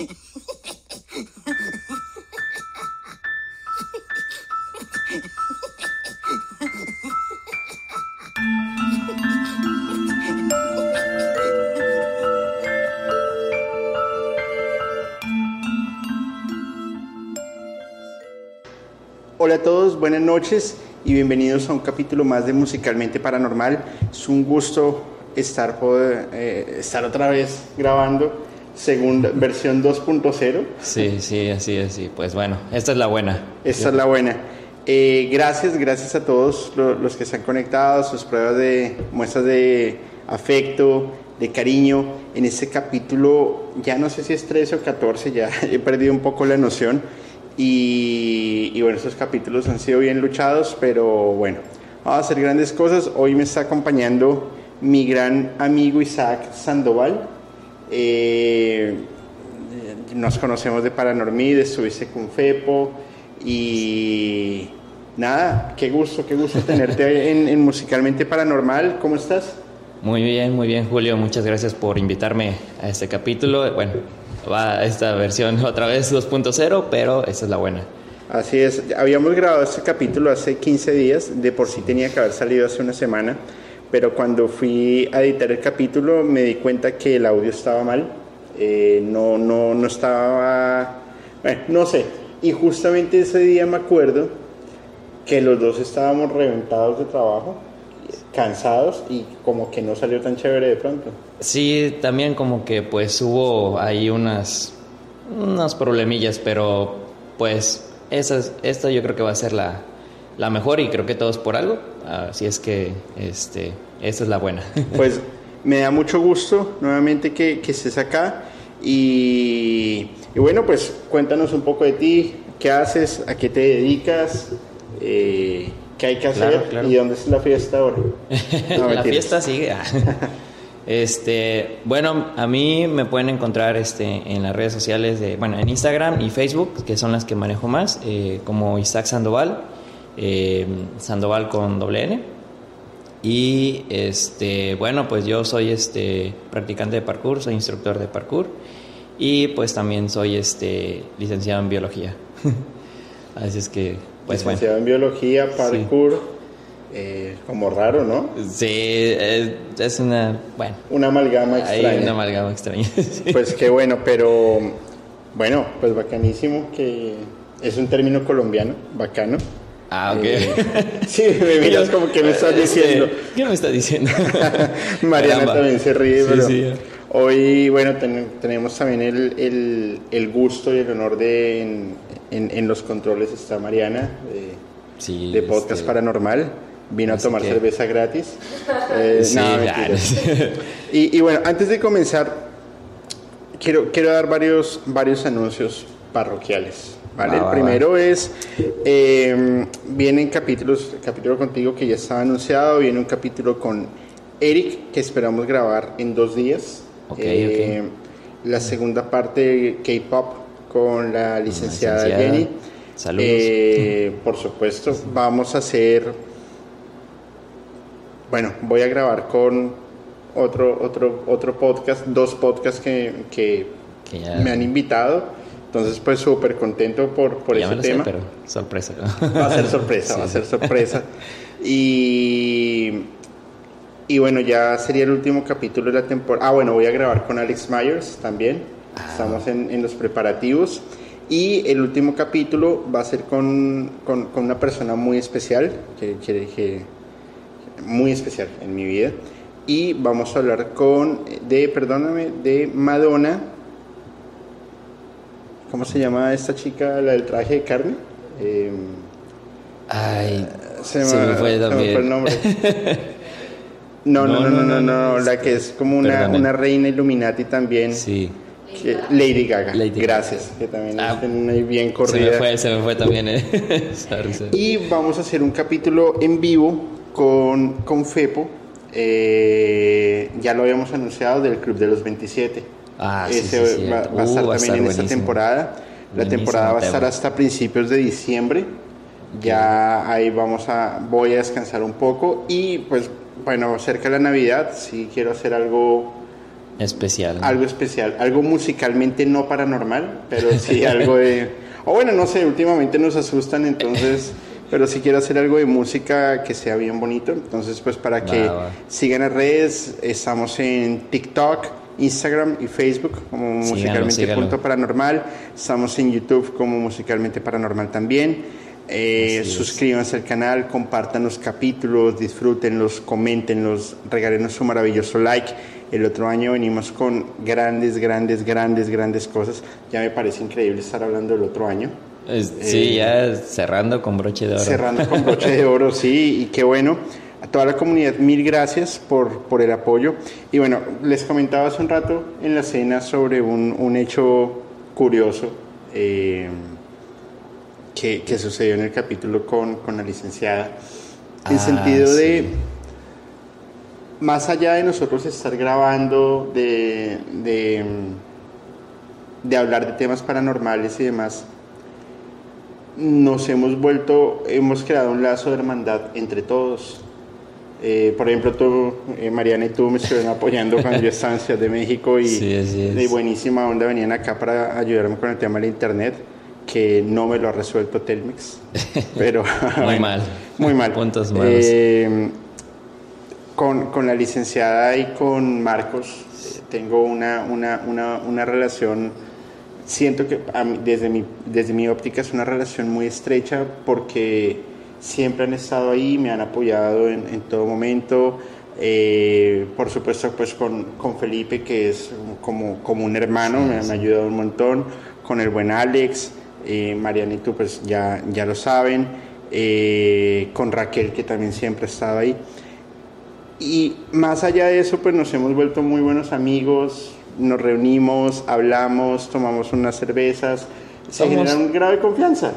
Hola a todos, buenas noches y bienvenidos a un capítulo más de Musicalmente Paranormal. Es un gusto estar, eh, estar otra vez grabando segunda versión 2.0. Sí, sí, así es. Sí. Pues bueno, esta es la buena. Esta es la buena. Eh, gracias, gracias a todos los que se han conectado, sus pruebas de muestras de afecto, de cariño. En este capítulo, ya no sé si es 13 o 14, ya he perdido un poco la noción y, bueno, estos capítulos han sido bien luchados, pero bueno, vamos a hacer grandes cosas. Hoy me está acompañando mi gran amigo Isaac Sandoval. Eh, nos conocemos de Paranormid, estuviste con Fepo y nada, qué gusto, qué gusto tenerte en, en Musicalmente Paranormal. ¿Cómo estás? Muy bien, muy bien, Julio. Muchas gracias por invitarme a este capítulo. Bueno, va esta versión otra vez 2.0, pero esa es la buena. Así es, habíamos grabado este capítulo hace 15 días, de por sí tenía que haber salido hace una semana, pero cuando fui a editar el capítulo me di cuenta que el audio estaba mal, eh, no, no, no estaba, bueno, no sé, y justamente ese día me acuerdo que los dos estábamos reventados de trabajo cansados y como que no salió tan chévere de pronto. Sí, también como que pues hubo ahí unas, unas problemillas, pero pues esa, esta yo creo que va a ser la, la mejor y creo que todos por algo, así es que este, esta es la buena. Pues me da mucho gusto nuevamente que, que estés acá y, y, bueno, pues cuéntanos un poco de ti, qué haces, a qué te dedicas. Eh, ¿Qué hay que hacer? ¿Y dónde es la fiesta ahora? la fiesta sigue. Este, bueno, a mí me pueden encontrar este, en las redes sociales de, bueno, en Instagram y Facebook, que son las que manejo más, eh, como Isaac Sandoval, eh, Sandoval con doble N. Y este, bueno, pues yo soy este practicante de parkour, soy instructor de parkour y pues también soy este licenciado en biología. Así es que pues Licenciado en biología, parkour. Eh, como raro, ¿no? Sí, es, una, bueno. Una amalgama extraña. Hay una amalgama extraña. Pues qué bueno, pero bueno, pues bacanísimo que es un término colombiano, bacano. Ah, ok. Eh, sí, me miras como que me estás este, diciendo. ¿Qué me estás diciendo? Mariana también se ríe, pero hoy, bueno, tenemos también el, el, el, gusto y el honor de en, en, los controles está Mariana, de, de Podcast este, Paranormal. Vino a tomar cerveza gratis. Eh, sí, y, y, bueno, antes de comenzar, quiero, quiero dar varios, varios anuncios parroquiales. ¿Vale? el primero es, eh, vienen capítulos, capítulo contigo que ya estaba anunciado, viene un capítulo con Eric que esperamos grabar en dos días. Okay, eh, La segunda parte de K-Pop con la licenciada, Jenny. Saludos. Eh, por supuesto, vamos a hacer. Bueno, voy a grabar con otro, otro, otro podcast, dos podcasts que, que, me han invitado. Entonces, pues súper contento por, por ese tema. pero sorpresa. Va a ser sorpresa, va a ser sorpresa. Y, y bueno, ya sería el último capítulo de la temporada. Ah, bueno, voy a grabar con Alex Myers también. Estamos en, los preparativos. Y el último capítulo va a ser con, con, una persona muy especial, que, que, muy especial en mi vida. Y vamos a hablar con, de, perdóname, de Madonna. ¿Cómo se llama esta chica, la del traje de carne? Eh, Ay, se me, fue, el nombre. No no no, no, no, la que es como una, una reina Illuminati también. Sí. Lady Gaga. Gracias, que también ah, bien corrida. Se me fue, se me fue también. Eh. y vamos a hacer un capítulo en vivo con, con Fepo. Eh, ya lo habíamos anunciado del Club de los 27. Ah, Ese va, a estar uh, también en esta temporada. La temporada va a estar hasta principios de diciembre. Ya ahí vamos a, voy a descansar un poco y pues bueno, cerca de la Navidad, si quiero hacer algo especial. Algo especial, algo musicalmente no paranormal, pero sí algo de... O bueno, no sé, últimamente nos asustan, entonces... pero si quiero hacer algo de música que sea bien bonito, entonces pues para que sigan las redes, estamos en TikTok, Instagram y Facebook como musicalmente punto paranormal, estamos en YouTube como musicalmente paranormal también. Eh, suscríbanse al canal, compartan los capítulos, disfrútenlos, coméntenlos, regálenos su maravilloso like. El otro año venimos con grandes, grandes, grandes, grandes cosas. Ya me parece increíble estar hablando del otro año. sí, ya cerrando con broche de oro. Cerrando con broche de oro, sí, y qué bueno. A toda la comunidad, mil gracias por, por el apoyo. Y bueno, les comentaba hace un rato en la cena sobre un, un hecho curioso. Eh, que, sucedió en el capítulo con, la licenciada, en ah, sentido de, más allá de nosotros estar grabando, de, de, hablar de temas paranormales y demás, nos hemos vuelto, hemos creado un lazo de hermandad entre todos. Eh, por ejemplo, tú, eh, Mariana y tú me estuvieron apoyando cuando yo estaba en Ciudad de México y de buenísima onda venían acá para ayudarme con el tema del internet que no me lo ha resuelto Telmex, pero... muy mal. Muy mal. Puntos malos. Eh, con, con, la licenciada y con Marcos eh, tengo una, una, una, una, relación, siento que desde, mi, desde mi óptica es una relación muy estrecha porque siempre han estado ahí, me han apoyado en, en todo momento. Eh, por supuesto, pues con, con, Felipe, que es como, como un hermano, me, me, ha ayudado un montón, con el buen Alex, eh, Mariana y tú pues ya, ya lo saben, eh, con Raquel que también siempre ha estado ahí. Y más allá de eso pues nos hemos vuelto muy buenos amigos, nos reunimos, hablamos, tomamos unas cervezas, se genera un grave confianza.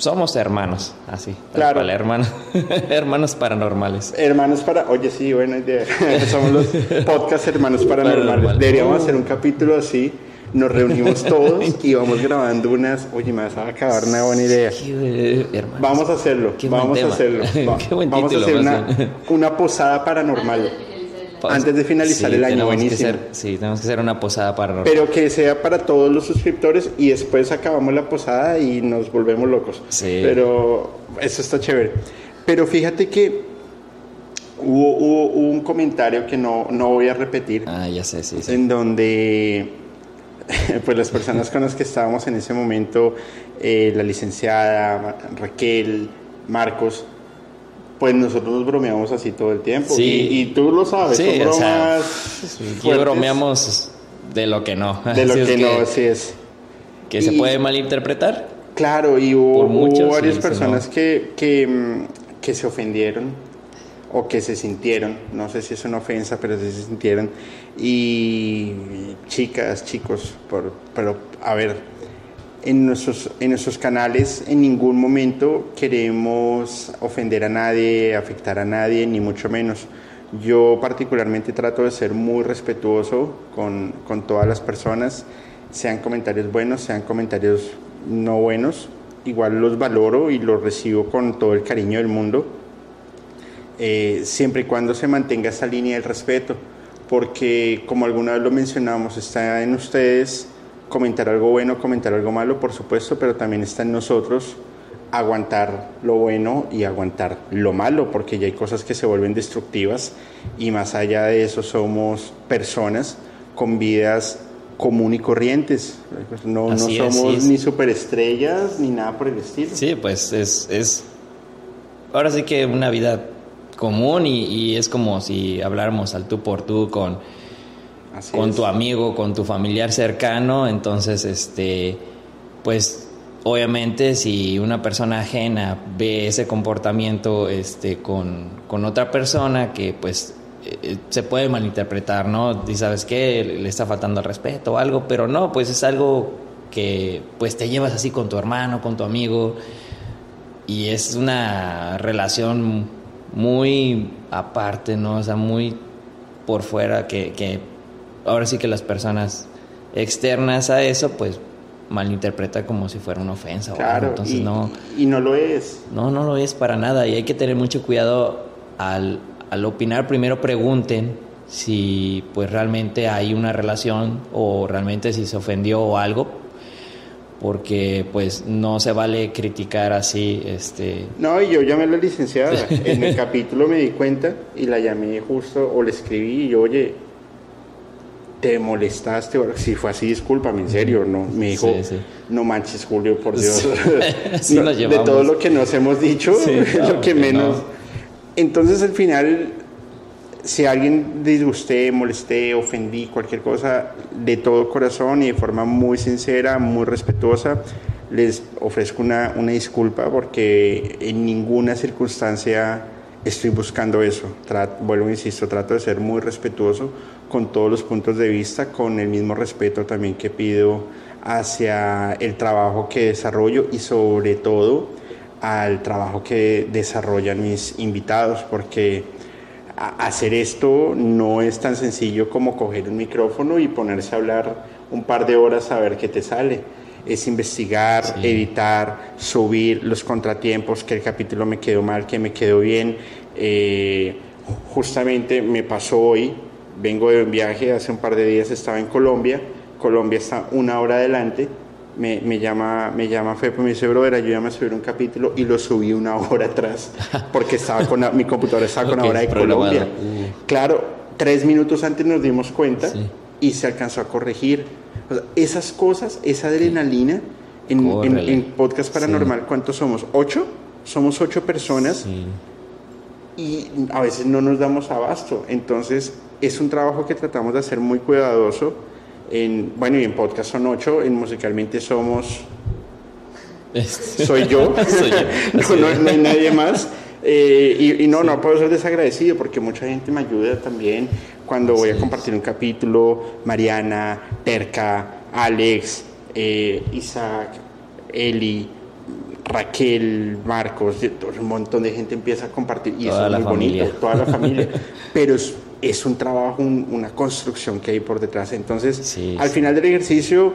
Somos hermanos, así. Claro. hermanos, hermanos paranormales. Hermanos para. Oye, sí, buena idea. Somos los podcast hermanos paranormales. Deberíamos hacer un capítulo así nos reunimos todos y vamos grabando unas. Oye, me vas a acabar una buena idea. vamos a hacerlo. vamos a hacerlo. vamos a hacer una, una posada paranormal. Antes de finalizar el año, buenísimo. sí, tenemos que hacer una posada paranormal. Pero que sea para todos los suscriptores y después acabamos la posada y nos volvemos locos. Sí. Pero eso está chévere. Pero fíjate que hubo, hubo, un comentario que no, no voy a repetir. Ah, ya sé, sí. sí. En donde pues las personas con las que estábamos en ese momento, eh, la licenciada Raquel, Marcos, pues nosotros nos bromeamos así todo el tiempo. Sí. Y, tú lo sabes, son bromas. bromeamos de lo que no. De lo que, no, así es. Que se puede malinterpretar. Claro, y hubo, varias personas que, que, mm, que se ofendieron o que se sintieron, no sé si es una ofensa, pero se sintieron. Y chicas, chicos, por, pero a ver, en nuestros, en nuestros canales en ningún momento queremos ofender a nadie, afectar a nadie, ni mucho menos. Yo particularmente trato de ser muy respetuoso con, con todas las personas, sean comentarios buenos, sean comentarios no buenos, igual los valoro y los recibo con todo el cariño del mundo eh, siempre y cuando se mantenga esa línea del respeto, porque como alguna vez lo mencionamos, está en ustedes comentar algo bueno, comentar algo malo, por supuesto, pero también está en nosotros aguantar lo bueno y aguantar lo malo, porque ya hay cosas que se vuelven destructivas y más allá de eso somos personas con vidas común y corrientes. No, no somos ni superestrellas ni nada por el estilo. Sí, pues es, es ahora sí que una vida común y, es como si habláramos al tú por tú con, con tu amigo, con tu familiar cercano, entonces, este, pues obviamente si una persona ajena ve ese comportamiento este, con, con otra persona que pues eh, se puede malinterpretar, ¿no? Y sabes qué, le está faltando el respeto o algo, pero no, pues es algo que pues te llevas así con tu hermano, con tu amigo y es una relación muy aparte, ¿no? O sea, muy por fuera, que, que ahora sí que las personas externas a eso, pues malinterpreta como si fuera una ofensa. Claro, Entonces, y, no, y no lo es. No, no lo es para nada. Y hay que tener mucho cuidado al, al opinar. Primero pregunten si pues realmente hay una relación o realmente si se ofendió o algo porque pues no se vale criticar así este no y yo llamé a la licenciada en el capítulo me di cuenta y la llamé justo o le escribí y yo oye te molestaste si fue así discúlpame en serio no me dijo no manches Julio por Dios de todo lo que nos hemos dicho lo que menos. Entonces al final si alguien disgusté, molesté, ofendí, cualquier cosa, de todo corazón y de forma muy sincera, muy respetuosa, les ofrezco una, una disculpa porque en ninguna circunstancia estoy buscando eso. vuelvo, insisto, trato de ser muy respetuoso con todos los puntos de vista, con el mismo respeto también que pido hacia el trabajo que desarrollo y sobre todo al trabajo que desarrollan mis invitados, porque hacer esto no es tan sencillo como coger un micrófono y ponerse a hablar un par de horas a ver qué te sale. Es investigar, editar, subir los contratiempos, que el capítulo me quedó mal, que me quedó bien. Eh, justamente me pasó hoy, vengo de un viaje, hace un par de días estaba en Colombia, Colombia está una hora adelante me, me, llama, me llama Fepo y me dice, brother, ayúdame a subir un capítulo y lo subí una hora atrás porque estaba con mi computadora estaba con la hora de Colombia. Claro, tres minutos antes nos dimos cuenta y se alcanzó a corregir. esas cosas, esa adrenalina en, en, Podcast Paranormal, ¿cuántos somos? ¿Ocho? Somos ocho personas y a veces no nos damos abasto. Entonces es un trabajo que tratamos de hacer muy cuidadoso en, bueno, y en podcast son ocho, en musicalmente somos... Este. Soy yo, no, hay nadie más. Eh, y, no, no puedo ser desagradecido porque mucha gente me ayuda también cuando voy a compartir un capítulo. Mariana, Terca, Alex, eh, Isaac, Eli, Raquel, Marcos, un montón de gente empieza a compartir y eso es muy bonito, toda la familia. Pero es es un trabajo, una construcción que hay por detrás. Entonces, al final del ejercicio,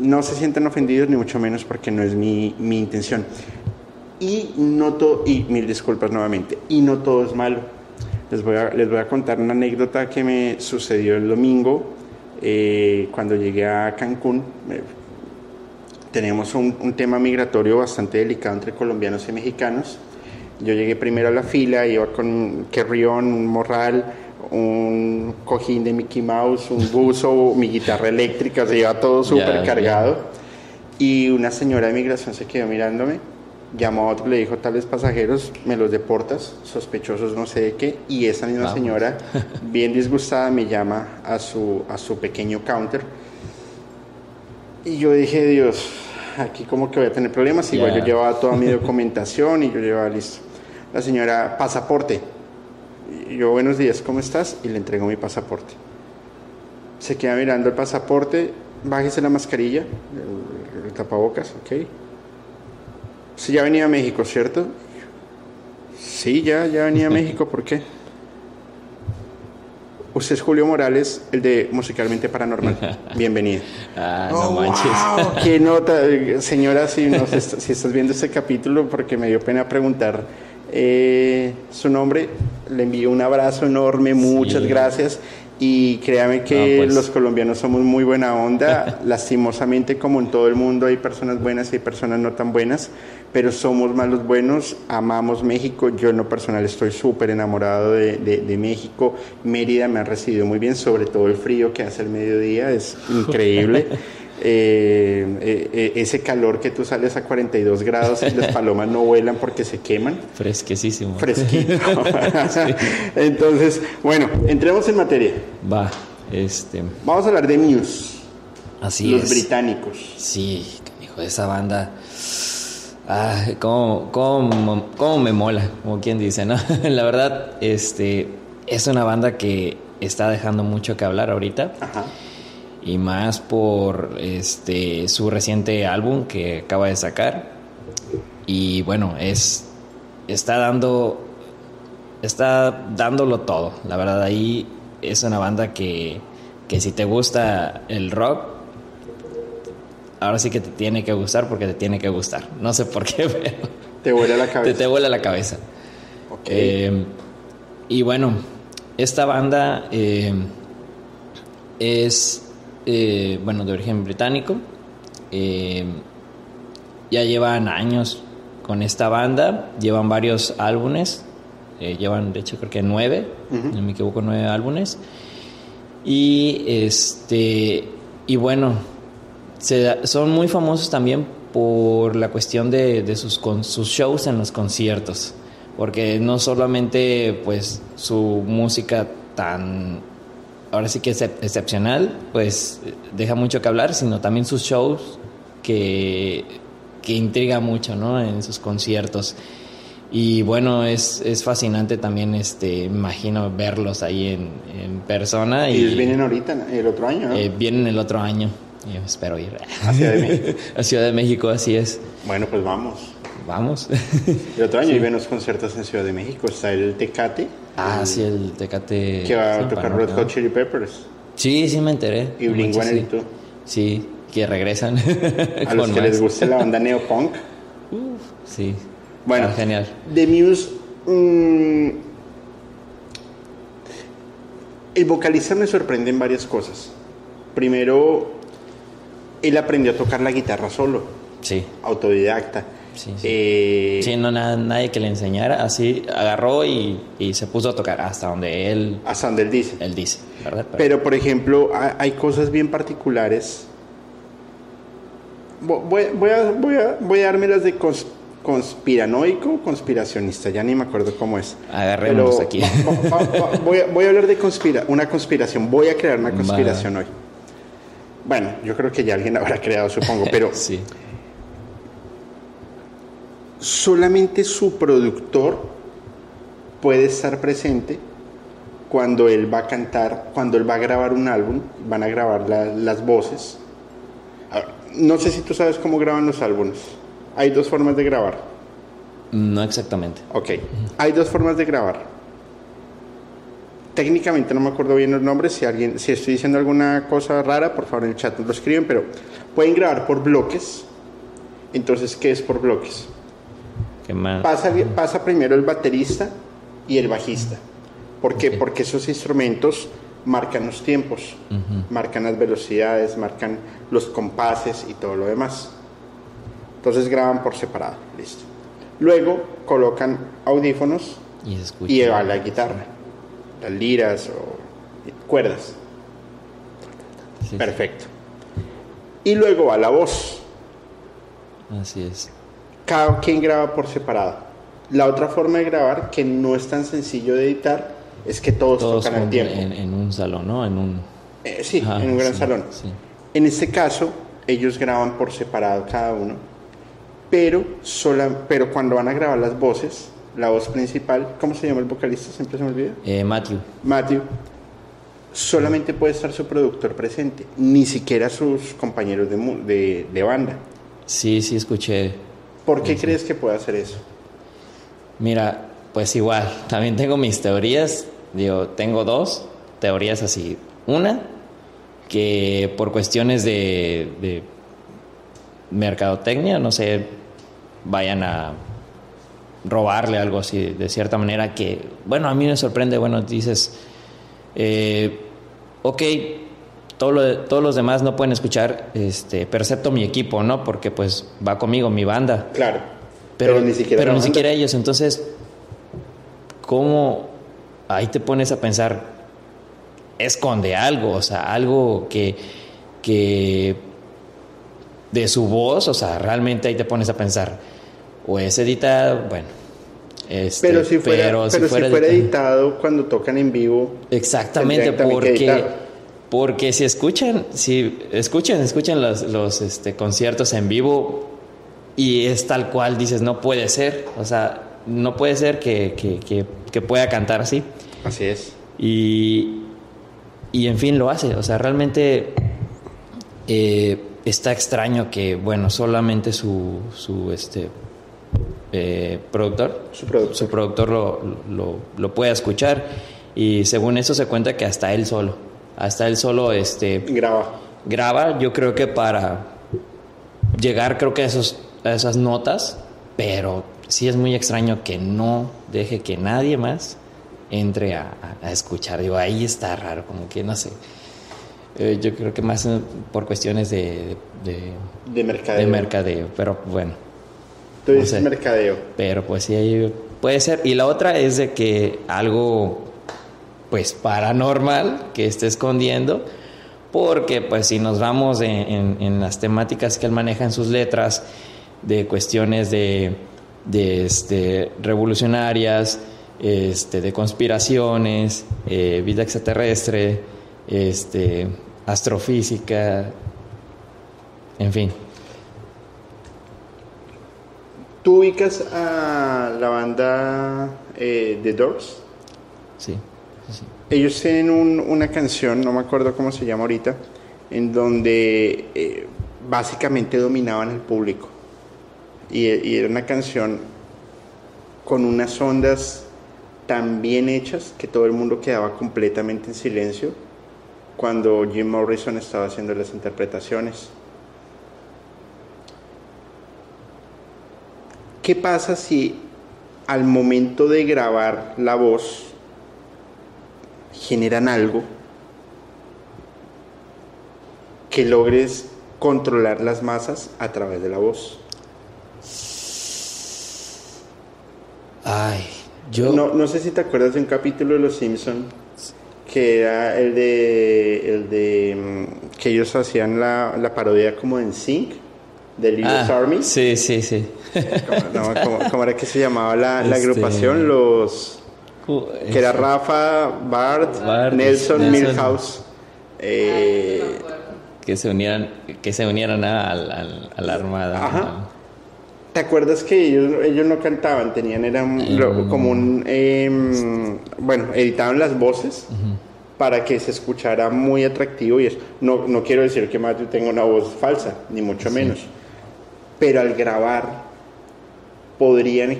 no se sienten ofendidos, ni mucho menos porque no es mi, mi intención. Y no todo, y mil disculpas nuevamente, y no todo es malo. Les voy a, les voy a contar una anécdota que me sucedió el domingo eh, cuando llegué a Cancún. tenemos un, un tema migratorio bastante delicado entre colombianos y mexicanos. Yo llegué primero a la fila, iba con un querrión, un morral, un cojín de Mickey Mouse, un buzo, mi guitarra eléctrica, se iba todo súper cargado. Y una señora de migración se quedó mirándome, llamó a otro, le dijo, tales pasajeros, me los deportas, sospechosos no sé de qué. Y esa misma señora, bien disgustada, me llama a su, a su pequeño counter. Y yo dije, Dios, aquí como que voy a tener problemas. Igual yo llevaba toda mi documentación y yo llevaba listo. La señora, pasaporte yo, buenos días, ¿cómo estás? Y le entrego mi pasaporte. Se queda mirando el pasaporte, bájese la mascarilla, el, tapabocas, ok. Sí, ya venía a México, ¿cierto? Sí, ya, ya venía a México, ¿por qué? Usted es Julio Morales, el de Musicalmente Paranormal. Bienvenido. ah, no oh, manches. qué nota, señora, si, si estás viendo este capítulo, porque me dio pena preguntar eh, su nombre. Le envío un abrazo enorme, muchas gracias. Y créame que pues. los colombianos somos muy buena onda. Lastimosamente, como en todo el mundo, hay personas buenas y hay personas no tan buenas, pero somos más los buenos. Amamos México. Yo, en lo personal, estoy súper enamorado de, de, México. Mérida me ha recibido muy bien, sobre todo el frío que hace el mediodía, es increíble. Eh, eh, eh, ese calor que tú sales a 42 grados y las palomas no vuelan porque se queman. Fresquísimo. Fresquito. Entonces, bueno, entremos en materia. Va, este. Vamos a hablar de Muse. Así Los británicos. Sí, hijo de esa banda. Ah, cómo, cómo, cómo me mola, como quien dice, ¿no? La verdad, este, es una banda que está dejando mucho que hablar ahorita. Ajá y más por este su reciente álbum que acaba de sacar. Y bueno es está dando está dándolo todo. La verdad ahí es una banda que, que si te gusta el rock ahora sí que te tiene que gustar porque te tiene que gustar. No sé por qué pero te vuela la cabeza te, te vuela la cabeza. Eh, y bueno esta banda eh, es, eh, bueno, de origen británico. Eh, ya llevan años con esta banda, llevan varios álbumes, llevan de hecho creo que nueve, no me equivoco, nueve álbumes. Y este, y bueno, son muy famosos también por la cuestión de, de sus, con, sus shows en los conciertos porque no solamente pues su música tan ahora sí que es excepcional, pues deja mucho que hablar, sino también sus shows que, que intriga mucho, ¿no? En sus conciertos. Y bueno, es, es fascinante también, este, imagino verlos ahí en, en persona. Y, vienen ahorita, el otro año, ¿no? Eh, vienen el otro año. Yo espero ir. A Ciudad de México. a Ciudad de México, así es. Bueno, pues vamos. Vamos. El otro año sí. los conciertos en Ciudad de México. Está el Tecate. Ah, sí, el Tecate. Que va a tocar Red Hot Chili Peppers. Sí, sí me enteré. Y blink sí. sí, que regresan. a los que les guste la banda neopunk. Uf, sí. Bueno, ah, genial. The Muse. Mmm, el vocalista me sorprende en varias cosas. Primero, él aprendió a tocar la guitarra solo. Sí. Autodidacta. Sí, sí. Eh, sí no nada, nadie que le enseñara, así agarró y, y, se puso a tocar hasta donde él... Hasta donde él dice. Él dice, ¿verdad? Pero, Pero por ejemplo, hay cosas bien particulares. Voy, voy, a, voy, a, voy a darme las de cons, conspiranoico conspiracionista, ya ni me acuerdo cómo es. Agarrémonos aquí. Va, va, va, voy, a, voy, a, hablar de conspira, una conspiración, voy a crear una conspiración hoy. Bueno, yo creo que ya alguien habrá creado, supongo, pero... sí solamente su productor puede estar presente cuando él va a cantar, cuando él va a grabar un álbum, van a grabar la, las voces. No sé si tú sabes cómo graban los álbumes. Hay dos formas de grabar. No exactamente. Ok, hay dos formas de grabar. Técnicamente no me acuerdo bien los nombres. Si alguien, si estoy diciendo alguna cosa rara, por favor en el chat lo escriben. Pero pueden grabar por bloques. Entonces, ¿qué es por bloques? Pasa, pasa primero el baterista y el bajista. ¿Por qué? Porque esos instrumentos marcan los tiempos, marcan las velocidades, marcan los compases y todo lo demás. Entonces graban por separado, listo. Luego colocan audífonos y, y va la guitarra, las liras o cuerdas. Perfecto. Y luego va la voz. Así es cada quien graba por separado. La otra forma de grabar, que no es tan sencillo de editar, es que todos, tocan al tiempo. En, un salón, ¿no? En un... Eh, sí, en un gran salón. En este caso, ellos graban por separado cada uno, pero, sola, pero cuando van a grabar las voces, la voz principal, ¿cómo se llama el vocalista? Siempre se me olvida. Eh, Matthew. Matthew. Solamente puede estar su productor presente, ni siquiera sus compañeros de, de, de banda. Sí, sí, escuché ¿Por qué crees que puede hacer eso? Mira, pues igual, también tengo mis teorías, digo, tengo dos teorías así. Una, que por cuestiones de, de mercadotecnia, no sé, vayan a robarle algo así, de cierta manera que, bueno, a mí me sorprende, bueno, dices, eh, ok, todos los demás no pueden escuchar, este, percepto mi equipo, ¿no? Porque pues va conmigo, mi banda. Claro. Pero, ni siquiera, pero ni siquiera ellos. Entonces, ¿cómo ahí te pones a pensar, esconde algo, o sea, algo que, que de su voz, o sea, realmente ahí te pones a pensar, o es editado, bueno. Este, pero si fuera, pero si fuera, editado, cuando tocan en vivo. Exactamente, porque porque si escuchan, si escuchan, escuchan los, los este, conciertos en vivo y es tal cual, dices, no puede ser. O sea, no puede ser que, que, que, pueda cantar así. Así es. Y, y en fin, lo hace. O sea, realmente eh, está extraño que, bueno, solamente su, su este, eh, productor, su productor, su productor lo, lo, lo pueda escuchar. Y según eso se cuenta que hasta él solo hasta él solo este graba. Graba, yo creo que para llegar creo que a esos a esas notas, pero sí es muy extraño que no deje que nadie más entre a, escuchar. Digo, ahí está raro, como que no sé. Eh, yo creo que más por cuestiones de, de, mercadeo. de mercadeo. Pero bueno. Tú dices mercadeo. Pero pues sí, puede ser. Y la otra es de que algo, pues paranormal que esté escondiendo. Porque pues si nos vamos en, en las temáticas que él maneja en sus letras, de cuestiones de, de este, revolucionarias, este, de conspiraciones, eh, vida extraterrestre, este, astrofísica, en fin. ¿Tú ubicas a la banda eh, The Doors? Sí, Ellos tienen una canción, no me acuerdo cómo se llama ahorita, en donde eh, básicamente dominaban el público. Y, y, era una canción con unas ondas tan bien hechas que todo el mundo quedaba completamente en silencio cuando Jim Morrison estaba haciendo las interpretaciones. ¿Qué pasa si al momento de grabar la voz generan algo que logres controlar las masas a través de la voz? Ay, yo... No, no sé si te acuerdas de un capítulo de Los Simpson que era el de, el de mm, que ellos hacían la, la parodia como en Sync de Little ah, Army. Sí, sí, sí. ¿Cómo, era que se llamaba la, la este, agrupación? Los que era Rafa, Bart, Nelson, Milhouse. Eh, que se unieran, que se unieran a, la armada. Ajá. ¿Te acuerdas que ellos, ellos no cantaban? Tenían, eran em. como un... Em, bueno, editaban las voces para que se escuchara muy atractivo y eso. No, no quiero decir que Matthew tenga una voz falsa, ni mucho menos. Pero al grabar podrían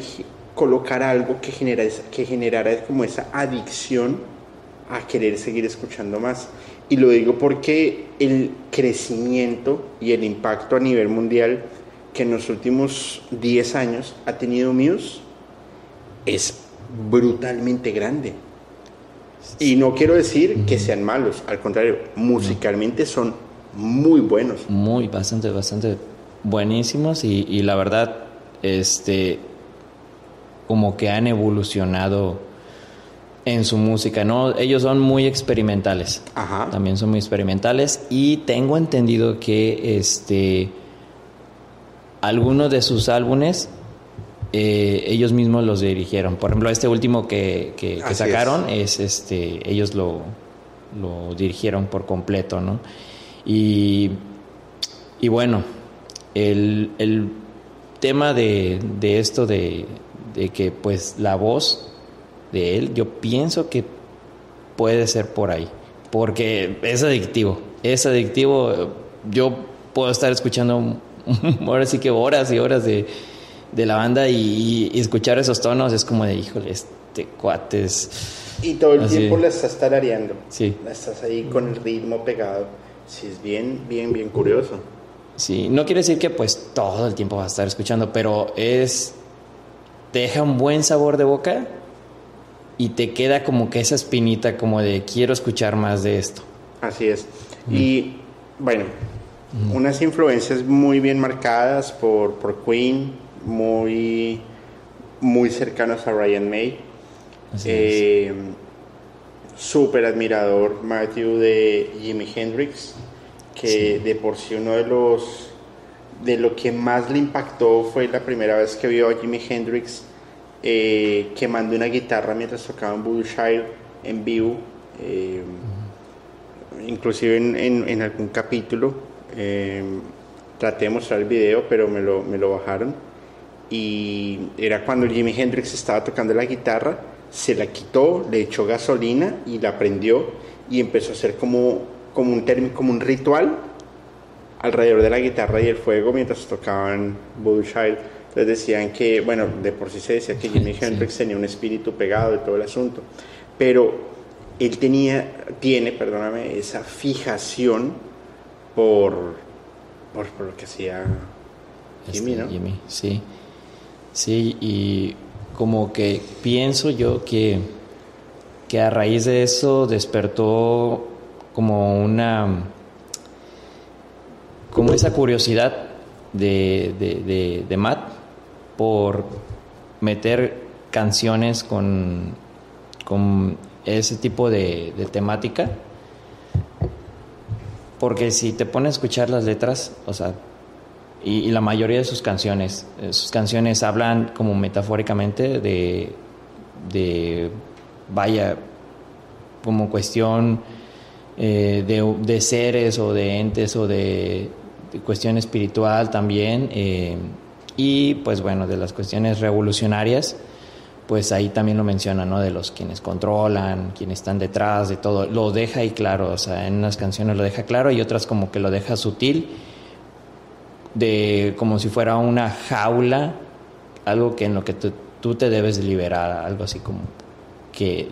colocar algo que, genera, que generara como esa adicción a querer seguir escuchando más. Y lo digo porque el crecimiento y el impacto a nivel mundial que en los últimos 10 años ha tenido Muse es brutalmente grande. Y no quiero decir que sean malos, al contrario, musicalmente son muy buenos. Muy, bastante, bastante buenísimos y, y la verdad, este, como que han evolucionado en su música, ¿no? Ellos son muy experimentales. Ajá. También son muy experimentales y tengo entendido que, este, algunos de sus álbumes eh, ellos mismos los dirigieron. Por ejemplo, este último que, que, sacaron es. este, ellos lo, lo, dirigieron por completo, ¿no? Y, y bueno, el, el tema de, de esto de, de, que pues la voz de él, yo pienso que puede ser por ahí, porque es adictivo, es adictivo. Yo puedo estar escuchando ahora sí que horas y horas de, la banda y, escuchar esos tonos es como de, híjole, este cuates. Y todo el tiempo la estás tarareando. Sí. La estás ahí con el ritmo pegado. Sí, es bien, bien, bien curioso. Sí, no quiere decir que pues todo el tiempo vas a estar escuchando, pero es. Te deja un buen sabor de boca y te queda como que esa espinita como de quiero escuchar más de esto. Así es. Y bueno, unas influencias muy bien marcadas por, por Queen, muy, muy cercanos a Ryan May. Eh, Súper admirador Matthew de Jimi Hendrix, que de por sí uno de los de lo que más le impactó fue la primera vez que vio a Jimi Hendrix eh, quemando una guitarra mientras tocaba en Voodoo en vivo, eh, inclusive en, en, algún capítulo eh, traté de mostrar el video, pero me lo, me lo bajaron. Y era cuando Jimi Hendrix estaba tocando la guitarra, se la quitó, le echó gasolina y la prendió y empezó a hacer como, como, un, como un ritual alrededor de la guitarra y el fuego mientras tocaban Child. Entonces decían que, bueno, de por sí se decía que Jimi Hendrix tenía un espíritu pegado de todo el asunto, pero él tenía, tiene, perdóname, esa fijación por, por, lo que hacía Jimmy, este, ¿no? Jimmy, sí. Sí, y como que pienso yo que que a raíz de eso despertó como una como esa curiosidad de, de, Matt por meter canciones con, con ese tipo de, de, temática. Porque si te pones a escuchar las letras, o sea, y, la mayoría de sus canciones, eh, sus canciones hablan como metafóricamente de, de vaya, como cuestión eh, de, de, seres o de entes o de, cuestión espiritual también. Eh, y pues bueno, de las cuestiones revolucionarias, pues ahí también lo menciona, ¿no? De los quienes controlan, quienes están detrás de todo. Lo deja ahí claro, o sea, en unas canciones lo deja claro y otras como que lo deja sutil, de como si fuera una jaula, algo que en lo que tú te debes liberar, algo así como que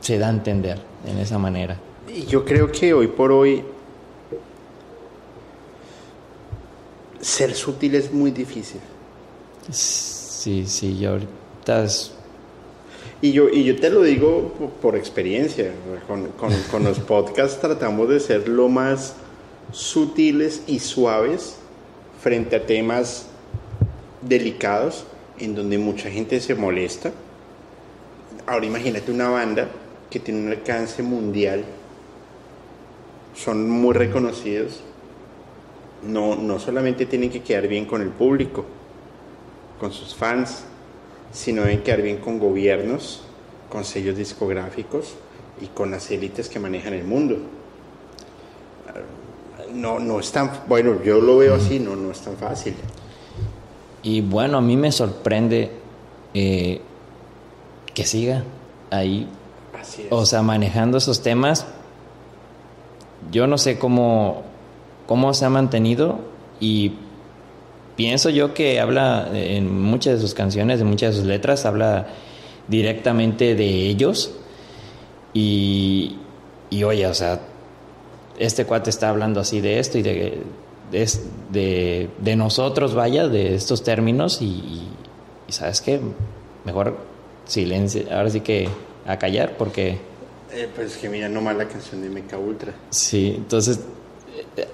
se da a entender en esa manera. Y yo creo que hoy por hoy ser sutil es muy difícil. Sí, sí, yo ahorita Y yo, y yo te lo digo por, experiencia, con, con, los podcasts tratamos de ser lo más sutiles y suaves frente a temas delicados en donde mucha gente se molesta. Ahora imagínate una banda que tiene un alcance mundial, son muy reconocidos, no, no solamente tienen que quedar bien con el público, con sus fans, sino deben quedar bien con gobiernos, con sellos discográficos y con las élites que manejan el mundo. No, no es tan, bueno, yo lo veo así, no, no es tan fácil. Y bueno, a mí me sorprende eh, que siga ahí. O sea, manejando esos temas. Yo no sé cómo cómo se ha mantenido y pienso yo que habla en muchas de sus canciones, en muchas de sus letras, habla directamente de ellos y, y oye, o sea, este cuate está hablando así de esto y de, de, de, nosotros, vaya, de estos términos y, sabes qué, mejor silencio, ahora sí que a callar porque... Eh, pues que mira nomás la canción de Meca Ultra. Sí, entonces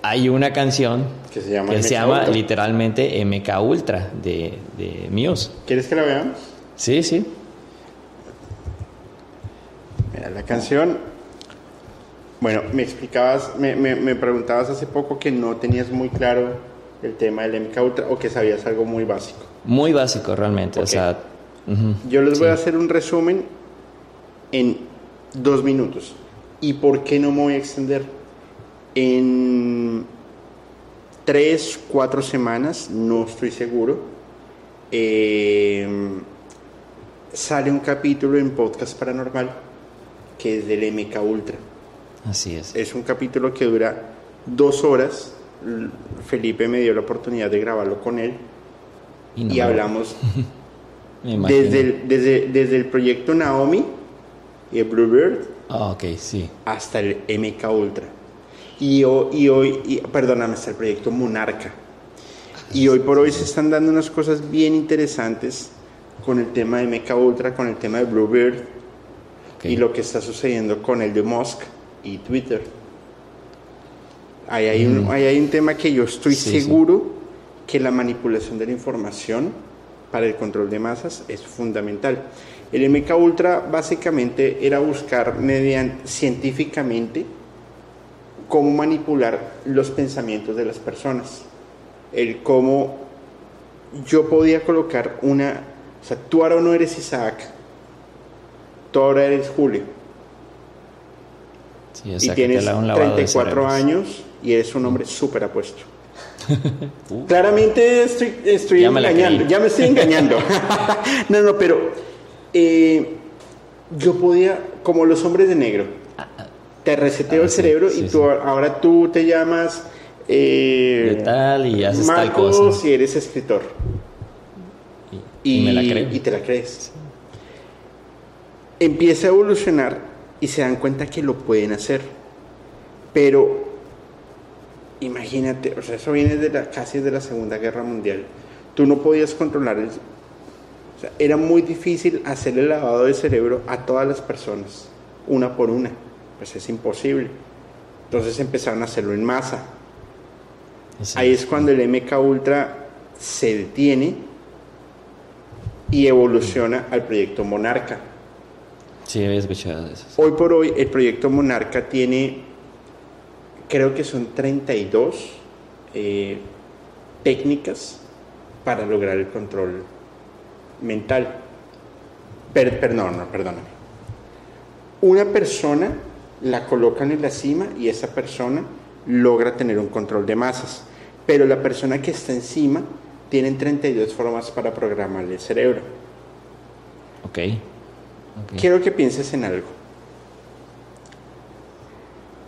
hay una canción que se llama, se llama literalmente MK Ultra de, de Muse. ¿Quieres que la veamos? Sí, sí. Mira, la canción. Bueno, me explicabas, me, me, preguntabas hace poco que no tenías muy claro el tema del MK Ultra o que sabías algo muy básico. Muy básico, realmente. O sea, Yo les voy a hacer un resumen en dos minutos. ¿Y por qué no me voy a extender? En tres, cuatro semanas, no estoy seguro, em, sale un capítulo en Podcast Paranormal que es del MK Ultra. Así es. Es un capítulo que dura dos horas. Felipe me dio la oportunidad de grabarlo con él y, hablamos desde, el, desde, desde el proyecto Naomi y el Bluebird ah, sí. hasta el MK Ultra. Y, y hoy, perdóname, está el proyecto Monarca. Y hoy por hoy se están dando unas cosas bien interesantes con el tema de Mecha Ultra, con el tema de Bluebird y lo que está sucediendo con el de Musk y Twitter. Ahí hay, un, mm. hay un tema que yo estoy seguro que la manipulación de la información para el control de masas es fundamental. El MK Ultra básicamente era buscar mediante, científicamente cómo manipular los pensamientos de las personas. El cómo yo podía colocar una, o sea, tú ahora no eres Isaac, tú ahora eres Julio. y tienes 34 años y eres un hombre súper apuesto. Claramente estoy, estoy engañando, ya me estoy engañando. no, no, pero eh, yo podía, como los hombres de negro, te reseteo el cerebro y tú, ahora tú te llamas eh, tal y haces tal cosa. si eres escritor. Y, me la creo. y te la crees. Empieza a evolucionar y se dan cuenta que lo pueden hacer. Pero imagínate, o sea, eso viene de la, casi de la Segunda Guerra Mundial. Tú no podías controlar O sea, era muy difícil hacer el lavado de cerebro a todas las personas, una por una. Pues es imposible. Entonces empezaron a hacerlo en masa. Ahí es cuando el MK Ultra se detiene y evoluciona al proyecto Monarca. Sí, había escuchado eso. Hoy por hoy el proyecto Monarca tiene, creo que son 32 eh, técnicas para lograr el control mental. perdón, no, perdóname. Una persona la colocan en la cima y esa persona logra tener un control de masas. Pero la persona que está encima tiene 32 formas para programar el cerebro. Ok. Quiero que pienses en algo.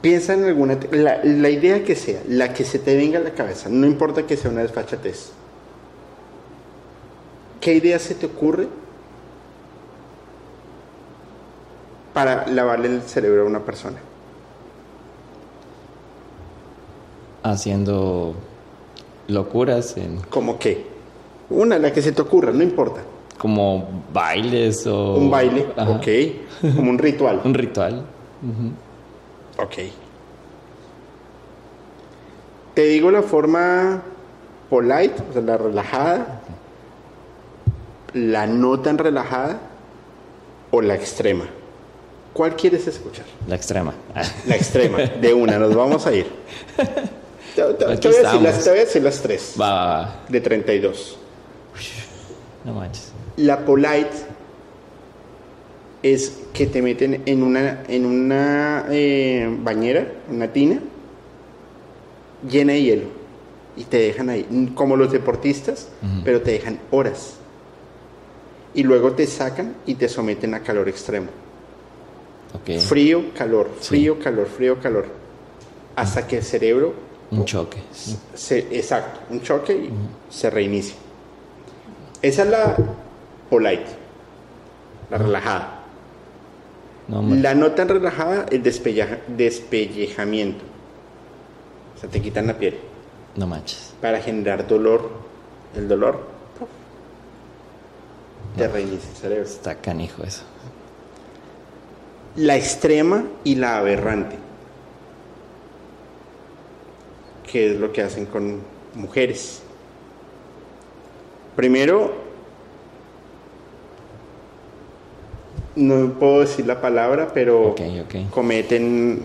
Piensa en alguna... La, la, idea que sea, la que se te venga a la cabeza, no importa que sea una desfachatez. ¿Qué idea se te ocurre para lavarle el cerebro a una persona? Haciendo locuras en... ¿Cómo qué? Una, la que se te ocurra, no importa. Como bailes o... Un baile, ok. Como un ritual. un ritual. Ok. Te digo la forma polite, o sea, la relajada, la no tan relajada o la extrema. ¿Cuál quieres escuchar? La extrema. La extrema, de una, nos vamos a ir. Te, voy, a decir las, tres. Va, va, va. De 32. No manches. La polite es que te meten en una, en una eh, bañera, una tina, llena de hielo. Y te dejan ahí, como los deportistas, pero te dejan horas. Y luego te sacan y te someten a calor extremo. Frío, calor, frío, calor, frío, calor. Hasta que el cerebro... Un choque. exacto, un choque y se reinicia. Esa es la polite, la relajada. la no tan relajada, el despellejamiento. O sea, te quitan la piel. No manches. Para generar dolor. El dolor te reinicia el cerebro. Está canijo eso la extrema y la aberrante, que es lo que hacen con mujeres. Primero, no puedo decir la palabra, pero cometen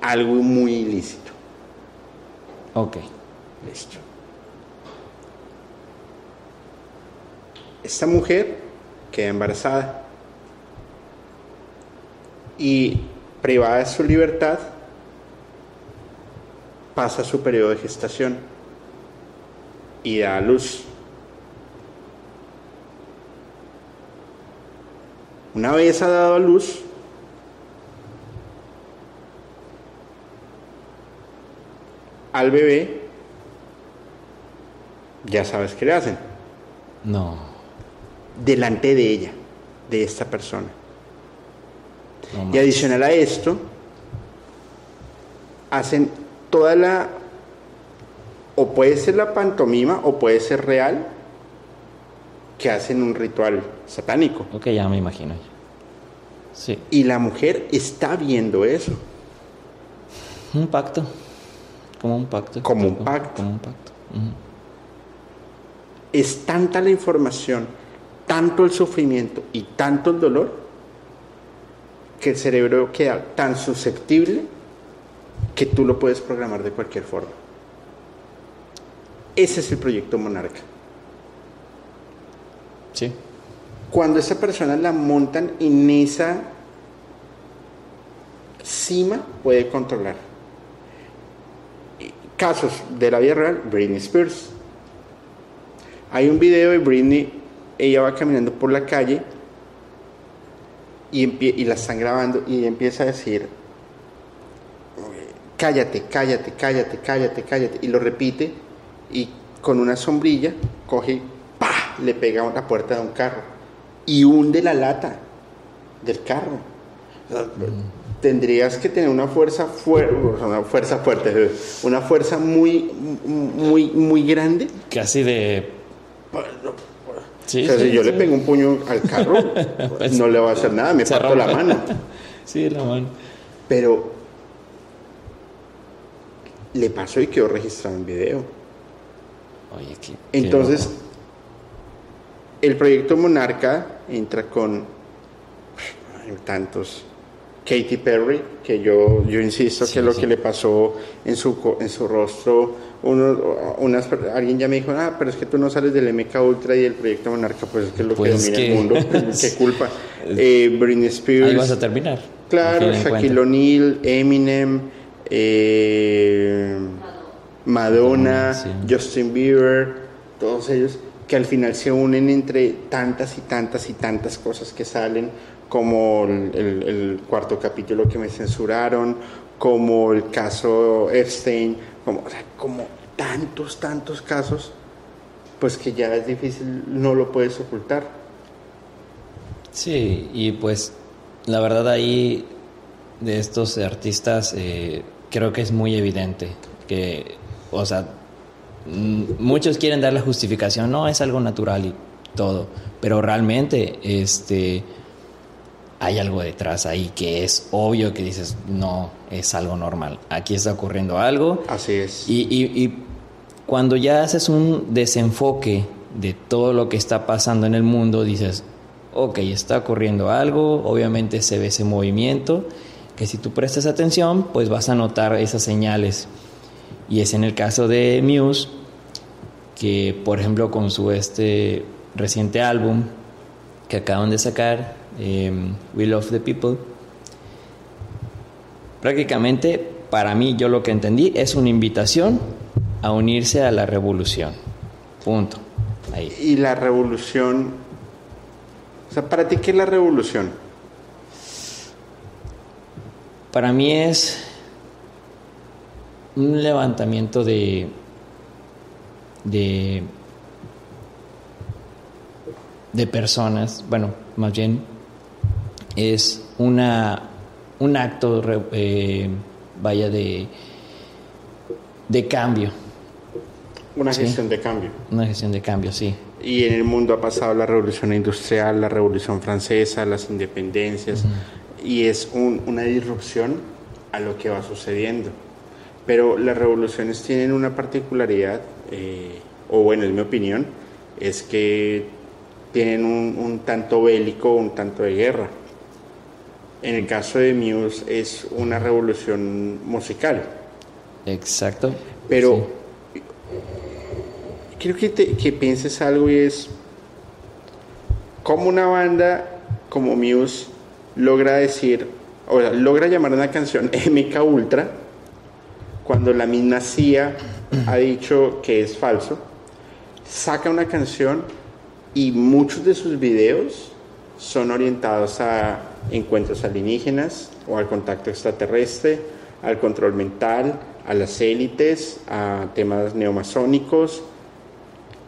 algo muy ilícito. Ok. Listo. Esta mujer queda embarazada y privada de su libertad, pasa su periodo de gestación y da a luz. Una vez ha dado a luz, al bebé, ya sabes qué le hacen. No. Delante de ella, de esta persona y adicional a esto, hacen toda la, o puede ser la pantomima o puede ser real, que hacen un ritual satánico. Ok, ya me imagino. Sí. Y la mujer está viendo eso. Un pacto. Como un pacto. Como un pacto. Como un pacto. Es tanta la información, tanto el sufrimiento y tanto el dolor que el cerebro queda tan susceptible que tú lo puedes programar de cualquier forma. Ese es el proyecto Monarca. Sí. Cuando esa persona la montan en esa cima, puede controlar. Casos de la vida real, Britney Spears. Hay un video de Britney, ella va caminando por la calle y, la están grabando y empieza a decir, cállate, cállate, cállate, cállate, cállate, y lo repite y con una sombrilla coge, ¡pah! le pega a la puerta de un carro y hunde la lata del carro. Tendrías que tener una fuerza fuerte, una fuerza fuerte, una fuerza muy, muy, muy grande. Casi de o sea, si yo le pego un puño al carro, pues, no le va a hacer nada, me parto la mano. sí, la mano. Pero le pasó y quedó registrado en video. Oye, ¿qué, Entonces, el proyecto Monarca entra con tantos. Katy Perry, que yo, yo insisto que lo que le pasó en su, en su rostro, uno, unas, alguien ya me dijo, ah, pero es que tú no sales del MK Ultra y el proyecto Monarca, pues es que es lo que pues domina el mundo, qué culpa. Eh, Britney Spears. Ahí vas a terminar. Claro, Shaquille O'Neal, Eminem, eh, Madonna, Justin Bieber, todos ellos que al final se unen entre tantas y tantas y tantas cosas que salen, como el, cuarto capítulo que me censuraron, como el caso Epstein, como, como tantos, tantos casos, pues que ya es difícil, no lo puedes ocultar. Sí, y pues la verdad ahí de estos artistas eh, creo que es muy evidente que, o sea, muchos quieren dar la justificación, no, es algo natural y todo, pero realmente, este, hay algo detrás ahí que es obvio que dices, no, es algo normal, aquí está ocurriendo algo. Así es. Y, y, cuando ya haces un desenfoque de todo lo que está pasando en el mundo, dices, ok, está ocurriendo algo, obviamente se ve ese movimiento, que si tú prestas atención, pues vas a notar esas señales. Y es en el caso de Muse, que por ejemplo con su este reciente álbum que acaban de sacar, eh, We Love the People, prácticamente para mí yo lo que entendí es una invitación a unirse a la revolución. Punto. Ahí. Y la revolución, o sea, para ti qué es la revolución? Para mí es un levantamiento de de de personas, bueno, más bien es una, un acto, eh, vaya, de, de cambio. Una gestión de cambio. Una gestión de cambio, sí. Y en el mundo ha pasado la revolución industrial, la revolución francesa, las independencias, y es una disrupción a lo que va sucediendo. Pero las revoluciones tienen una particularidad, eh, o bueno, es mi opinión, es que tienen un, tanto bélico, un tanto de guerra. En el caso de Muse es una revolución musical. Exacto. Pero quiero que, que pienses algo y es cómo una banda como Muse logra decir, o sea, logra llamar una canción MK Ultra cuando la misma CIA ha dicho que es falso, saca una canción y muchos de sus videos son orientados a encuentros alienígenas o al contacto extraterrestre, al control mental, a las élites, a temas neomasónicos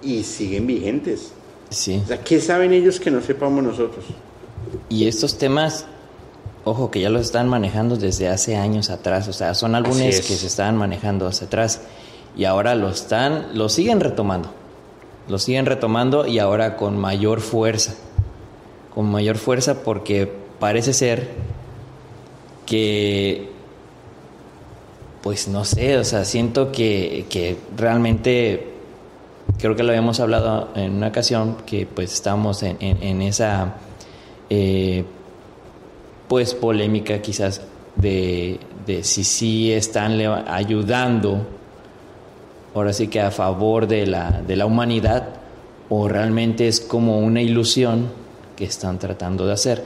y siguen vigentes. Sí. O sea, ¿qué saben ellos que no sepamos nosotros? Y estos temas, ojo, que ya los están manejando desde hace años atrás, o sea, son álbumes que se estaban manejando hacia atrás y ahora lo están, lo siguen retomando lo siguen retomando y ahora con mayor fuerza. Con mayor fuerza porque parece ser que, pues no sé, o sea, siento que, que realmente, creo que lo habíamos hablado en una ocasión, que pues estamos en, en, esa, eh, pues polémica quizás de, de si sí están ayudando ahora sí que a favor de la, de la humanidad o realmente es como una ilusión que están tratando de hacer.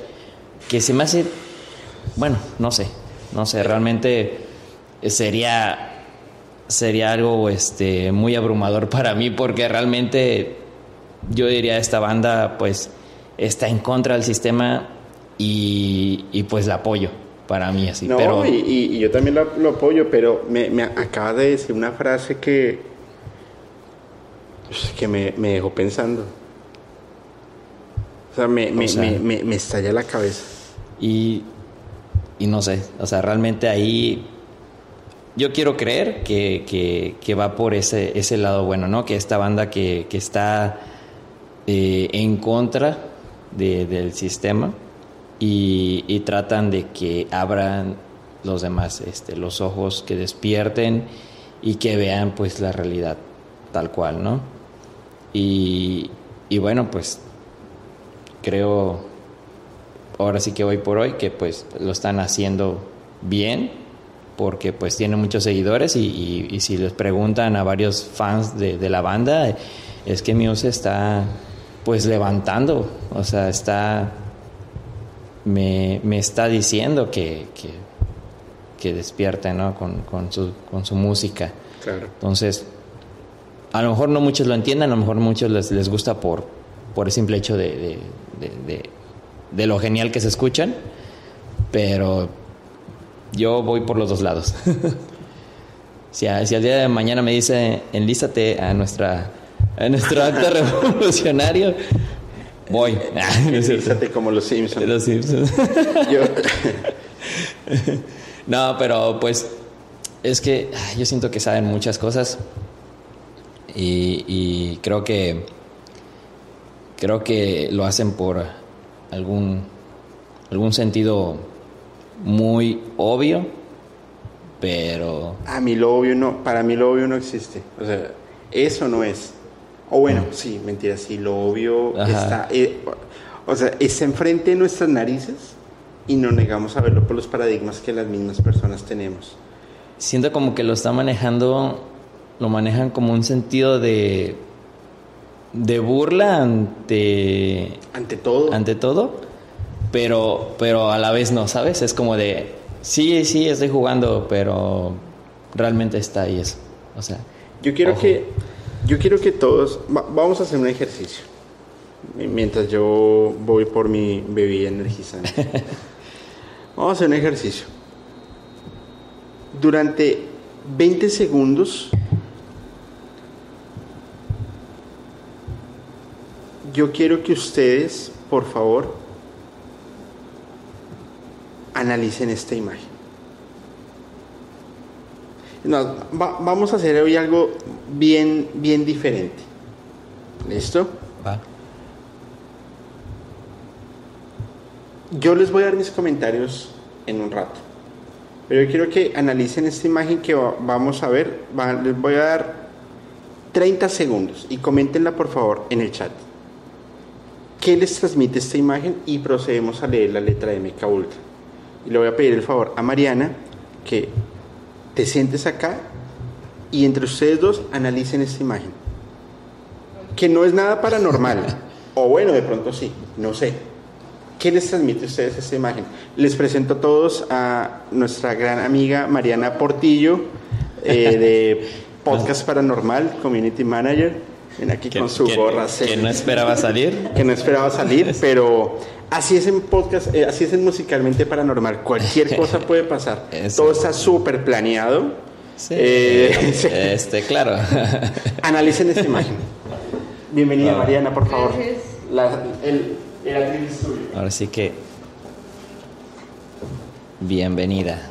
Que se me hace, bueno, no sé, no sé, realmente sería, sería algo este, muy abrumador para mí porque realmente yo diría esta banda pues está en contra del sistema y, y pues la apoyo para mí así. No, pero... y, yo también lo, apoyo, pero me, me, acaba de decir una frase que, que me, me dejó pensando. O sea, me, me, me, me, estalla la cabeza. Y, y no sé, o sea, realmente ahí yo quiero creer que, que, va por ese, ese lado bueno, ¿no? Que esta banda que, que está eh, en contra del sistema y, tratan de que abran los demás este, los ojos, que despierten y que vean pues la realidad tal cual, ¿no? Y, y bueno, pues creo, ahora sí que hoy por hoy, que pues lo están haciendo bien, porque pues tiene muchos seguidores y, si les preguntan a varios fans de, la banda, es que Muse está pues levantando, o sea, está, me, está diciendo que, que, despierte, ¿no? Con, con, su, con su música. Claro. Entonces, a lo mejor no muchos lo entiendan, a lo mejor muchos les, les gusta por, por el simple hecho de, de, lo genial que se escuchan, pero yo voy por los dos lados. si, al día de mañana me dice, enlízate a, nuestra, a nuestro acto revolucionario, voy. enlízate como los Simpsons. Los Simpsons. no, pero pues es que yo siento que saben muchas cosas y, y creo que creo que lo hacen por algún, algún sentido muy obvio, pero... A mí lo obvio no, para mí lo obvio no existe. O sea, eso no es. O bueno, sí, mentira, sí, lo obvio está... Eh, o sea, está enfrente de nuestras narices y no negamos a verlo por los paradigmas que las mismas personas tenemos. Siento como que lo está manejando, lo manejan como un sentido de de burla ante ante todo ante todo pero pero a la vez no sabes es como de sí sí estoy jugando pero realmente está ahí eso. O sea yo quiero que yo quiero que todos vamos a hacer un ejercicio. Mientras yo voy por mi bebida energizante. Vamos a hacer un ejercicio. Durante 20 segundos yo quiero que ustedes, por favor, analicen esta imagen. vamos a hacer hoy algo bien, bien diferente. ¿Listo? Va. Yo les voy a dar mis comentarios en un rato. Pero yo quiero que analicen esta imagen que vamos a ver. les voy a dar 30 segundos y coméntenla por favor en el chat. ¿Qué les transmite esta imagen? Y procedemos a leer la letra de Meca Ultra. Y le voy a pedir el favor a Mariana que te sientes acá y entre ustedes dos analicen esta imagen. Que no es nada paranormal. o bueno, de pronto sí, no sé. ¿Qué les transmite a ustedes esta imagen? Les presento a todos a nuestra gran amiga Mariana Portillo eh, de Podcast Paranormal, Community Manager aquí con su gorra. Que no esperaba salir. Que no esperaba salir, pero así es en podcast, eh, así es en musicalmente paranormal. Cualquier cosa puede pasar. Todo está súper planeado. Sí, eh, Este, claro. Analicen esta imagen. Bienvenida, Mariana, por favor. La, el, Ahora sí que. Bienvenida.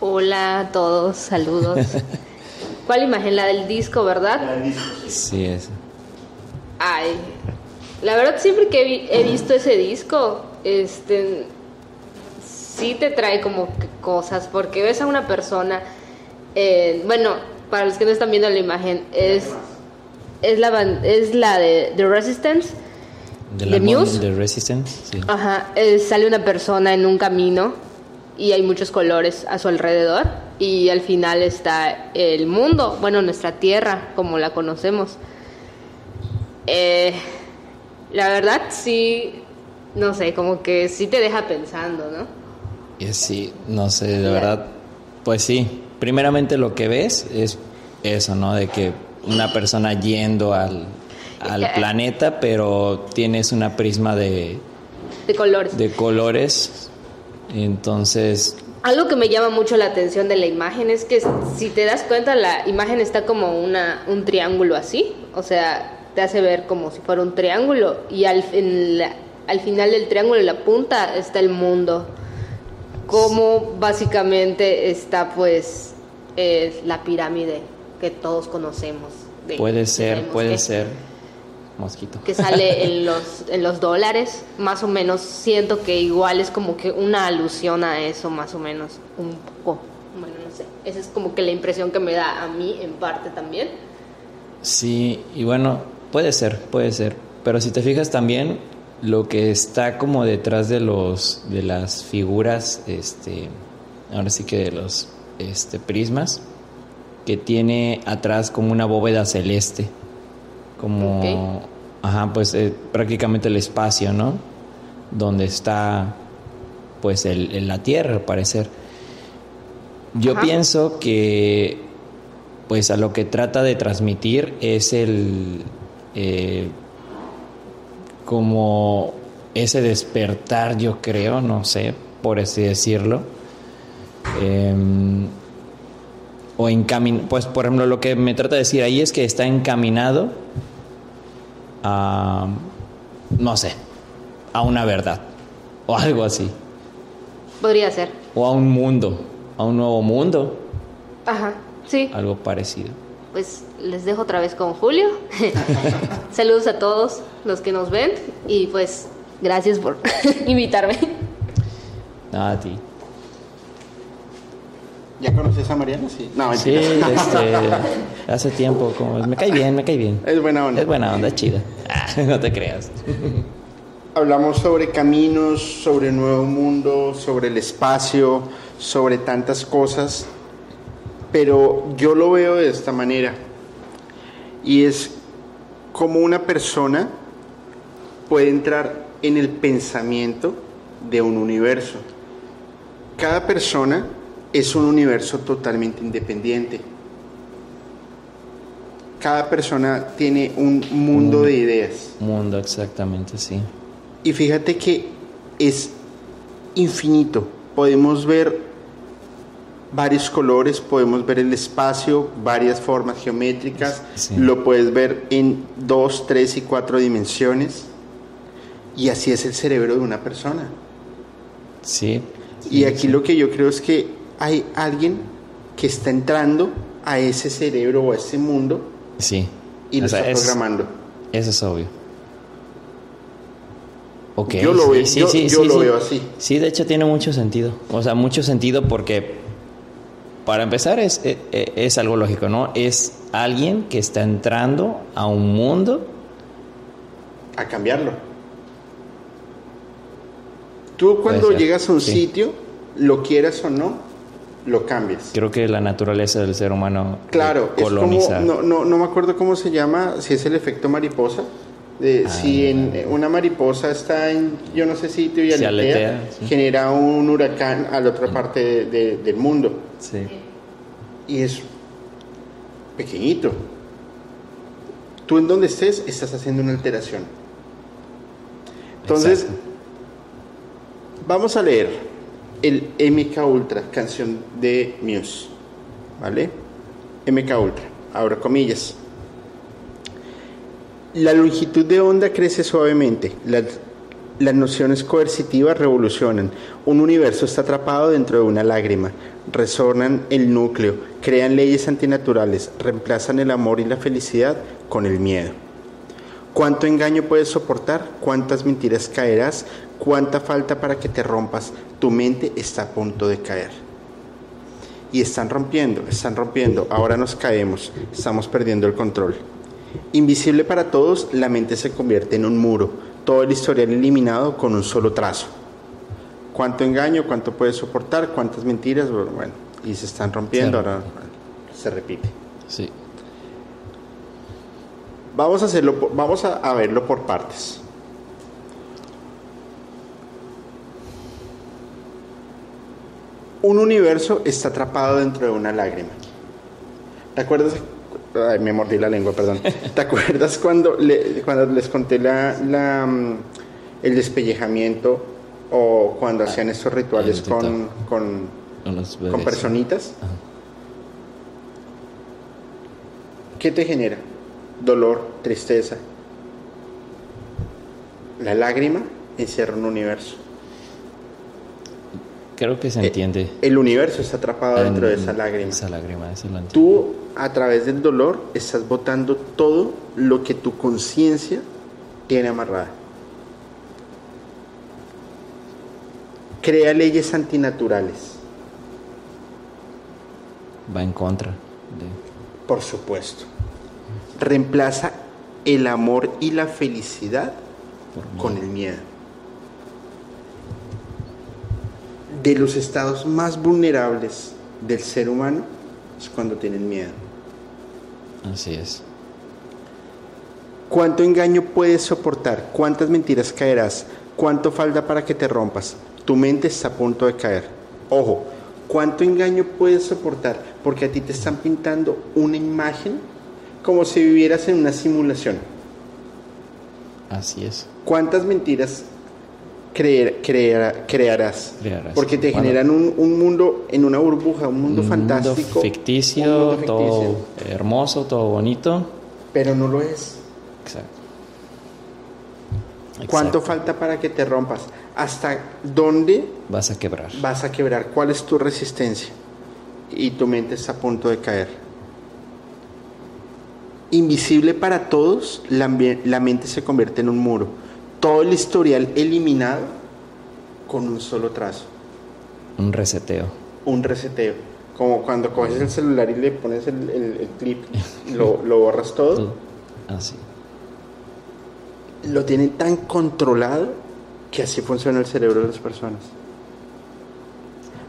Hola a todos, saludos. ¿Cuál imagen? La del disco, ¿verdad? La del disco. Sí, es. Ay, la verdad siempre que he visto ese disco, este, sí te trae como cosas, porque ves a una persona, eh, bueno, para los que no están viendo la imagen, es, es, la, es la de The Resistance. De, la Muse. The Resistance, sí. Ajá, sale una persona en un camino y hay muchos colores a su alrededor y al final está el mundo, bueno, nuestra tierra como la conocemos. Eh, la verdad sí, no sé, como que sí te deja pensando, ¿no? Y sí, no sé, de verdad, pues sí, primeramente lo que ves es eso, ¿no? De que una persona yendo al, al planeta, pero tienes una prisma de... De colores. De colores. Entonces... Algo que me llama mucho la atención de la imagen es que si te das cuenta la imagen está como una, un triángulo así, o sea, te hace ver como si fuera un triángulo y al, al final del triángulo, en la punta, está el mundo. Como básicamente está pues la pirámide que todos conocemos. puede ser, puede ser. mosquito. Que sale en los, en los dólares, más o menos siento que igual es como que una alusión a eso, más o menos, un poco. Bueno, no sé. Esa es como que la impresión que me da a mí en parte también. Sí, y bueno, puede ser, puede ser. Pero si te fijas también, lo que está como detrás de los de las figuras, este, ahora sí que de los este, prismas, que tiene atrás como una bóveda celeste, como, ajá, pues eh, prácticamente el espacio, ¿no? Donde está, pues, el, la Tierra, al parecer. Yo pienso que, pues, a lo que trata de transmitir es el, eh, como ese despertar, yo creo, no sé, por así decirlo. Em, o encaminado, pues por ejemplo lo que me trata de decir ahí es que está encaminado a, no sé, a una verdad o algo así. Podría ser. O a un mundo, a un nuevo mundo. Ajá, sí. Algo parecido. Pues les dejo otra vez con Julio. Saludos a todos los que nos ven y pues gracias por invitarme. Nada, a ti. ¿Ya conoces a Mariana? Sí. No, sí, este, hace tiempo. Como, me cae bien, me cae bien. Es buena onda. Es buena onda, es chida. no te creas. Hablamos sobre caminos, sobre nuevo mundo, sobre el espacio, sobre tantas cosas, pero yo lo veo de esta manera. Y es como una persona puede entrar en el pensamiento de un universo. Cada persona es un universo totalmente independiente. Cada persona tiene un mundo de ideas. Mundo, exactamente, sí. Y fíjate que es infinito. Podemos ver varios colores, podemos ver el espacio, varias formas geométricas, lo puedes ver en dos, tres y cuatro dimensiones. Y así es el cerebro de una persona. Sí. y aquí lo que yo creo es que hay alguien que está entrando a ese cerebro o a ese mundo sí. y lo está programando. Eso es obvio. Okay, yo lo, veo, yo, lo veo así. Sí, de hecho tiene mucho sentido. O sea, mucho sentido porque, para empezar, es, es, e, es algo lógico, ¿no? Es alguien que está entrando a un mundo. A cambiarlo. Tú cuando llegas a un sitio, lo quieras o no, lo cambias. Creo que la naturaleza del ser humano claro, coloniza. Es como, no, no, me acuerdo cómo se llama, si es el efecto mariposa. De, ah, si en, una mariposa está en yo no sé sitio y aletea, genera un huracán a la otra parte del mundo. Sí. Y es pequeñito. Tú en donde estés estás haciendo una alteración. Entonces, vamos a leer el MK Ultra, canción de Muse. ¿Vale? MK Ultra, abro comillas. La longitud de onda crece suavemente. Las, nociones coercitivas revolucionan. Un universo está atrapado dentro de una lágrima. Resonan el núcleo, crean leyes antinaturales, reemplazan el amor y la felicidad con el miedo. ¿Cuánto engaño puedes soportar? ¿Cuántas mentiras caerás? ¿Cuánta falta para que te rompas? Tu mente está a punto de caer. Y están rompiendo, están rompiendo. Ahora nos caemos, estamos perdiendo el control. Invisible para todos, la mente se convierte en un muro, todo el historial eliminado con un solo trazo. ¿Cuánto engaño? ¿Cuánto puedes soportar? ¿Cuántas mentiras? Bueno, y se están rompiendo, ahora se repite. Sí. Vamos a hacerlo, vamos a verlo por partes. un universo está atrapado dentro de una lágrima. ¿Te acuerdas? Ay, me mordí la lengua, perdón. ¿Te acuerdas cuando, cuando les conté la, mm, el despellejamiento o cuando ah, hacían estos rituales con, con, con, personitas? ¿Qué te genera? Dolor, tristeza. La lágrima encierra un universo creo que se Eh, entiende. El universo está atrapado dentro de esa lágrima. Esa lágrima, eso lo entiendo. Tú, a través del dolor, estás botando todo lo que tu conciencia tiene amarrada. Crea leyes antinaturales, Va en contra. de- por supuesto. Reemplaza el amor y la felicidad con el miedo. De los estados más vulnerables del ser humano es cuando tienen miedo. Así es. ¿Cuánto engaño puedes soportar? ¿Cuántas mentiras caerás? ¿Cuánto falta para que te rompas? Tu mente está a punto de caer. Ojo, ¿cuánto engaño puedes soportar? Porque a ti te están pintando una imagen como si vivieras en una simulación. Así es. ¿Cuántas mentiras creer- crear- crearás? Crearás. Porque te Bueno. generan un, un mundo en una burbuja, un mundo Un fantástico. ficticio, un mundo todo ficticio, hermoso, todo bonito. Pero no lo es. Exacto. ¿Cuánto falta para que te rompas? ¿Hasta dónde Vas a quebrar. vas a quebrar? ¿Cuál es tu resistencia? Y tu mente está a punto de caer. Invisible para todos, la, la mente se convierte en un muro. Todo el historial eliminado con un solo trazo, Un reseteo. un reseteo. Como cuando coges el celular y le pones el, el- el clip, lo, lo borras todo. Así. Lo tienen tan controlado que así funciona el cerebro de las personas.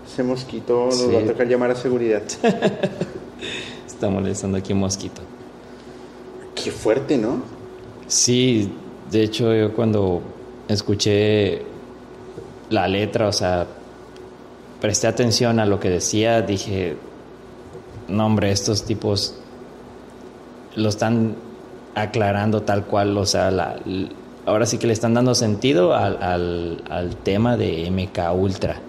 Ese mosquito nos Sí. va a tocar llamar a seguridad. Está molestando aquí un mosquito. Qué fuerte, ¿no? Sí, de hecho yo cuando escuché la letra, o sea, presté atención a lo que decía, dije, no hombre, estos tipos lo están aclarando tal cual, o sea, la- ahora sí que le están dando sentido al, al- tema de MK Ultra.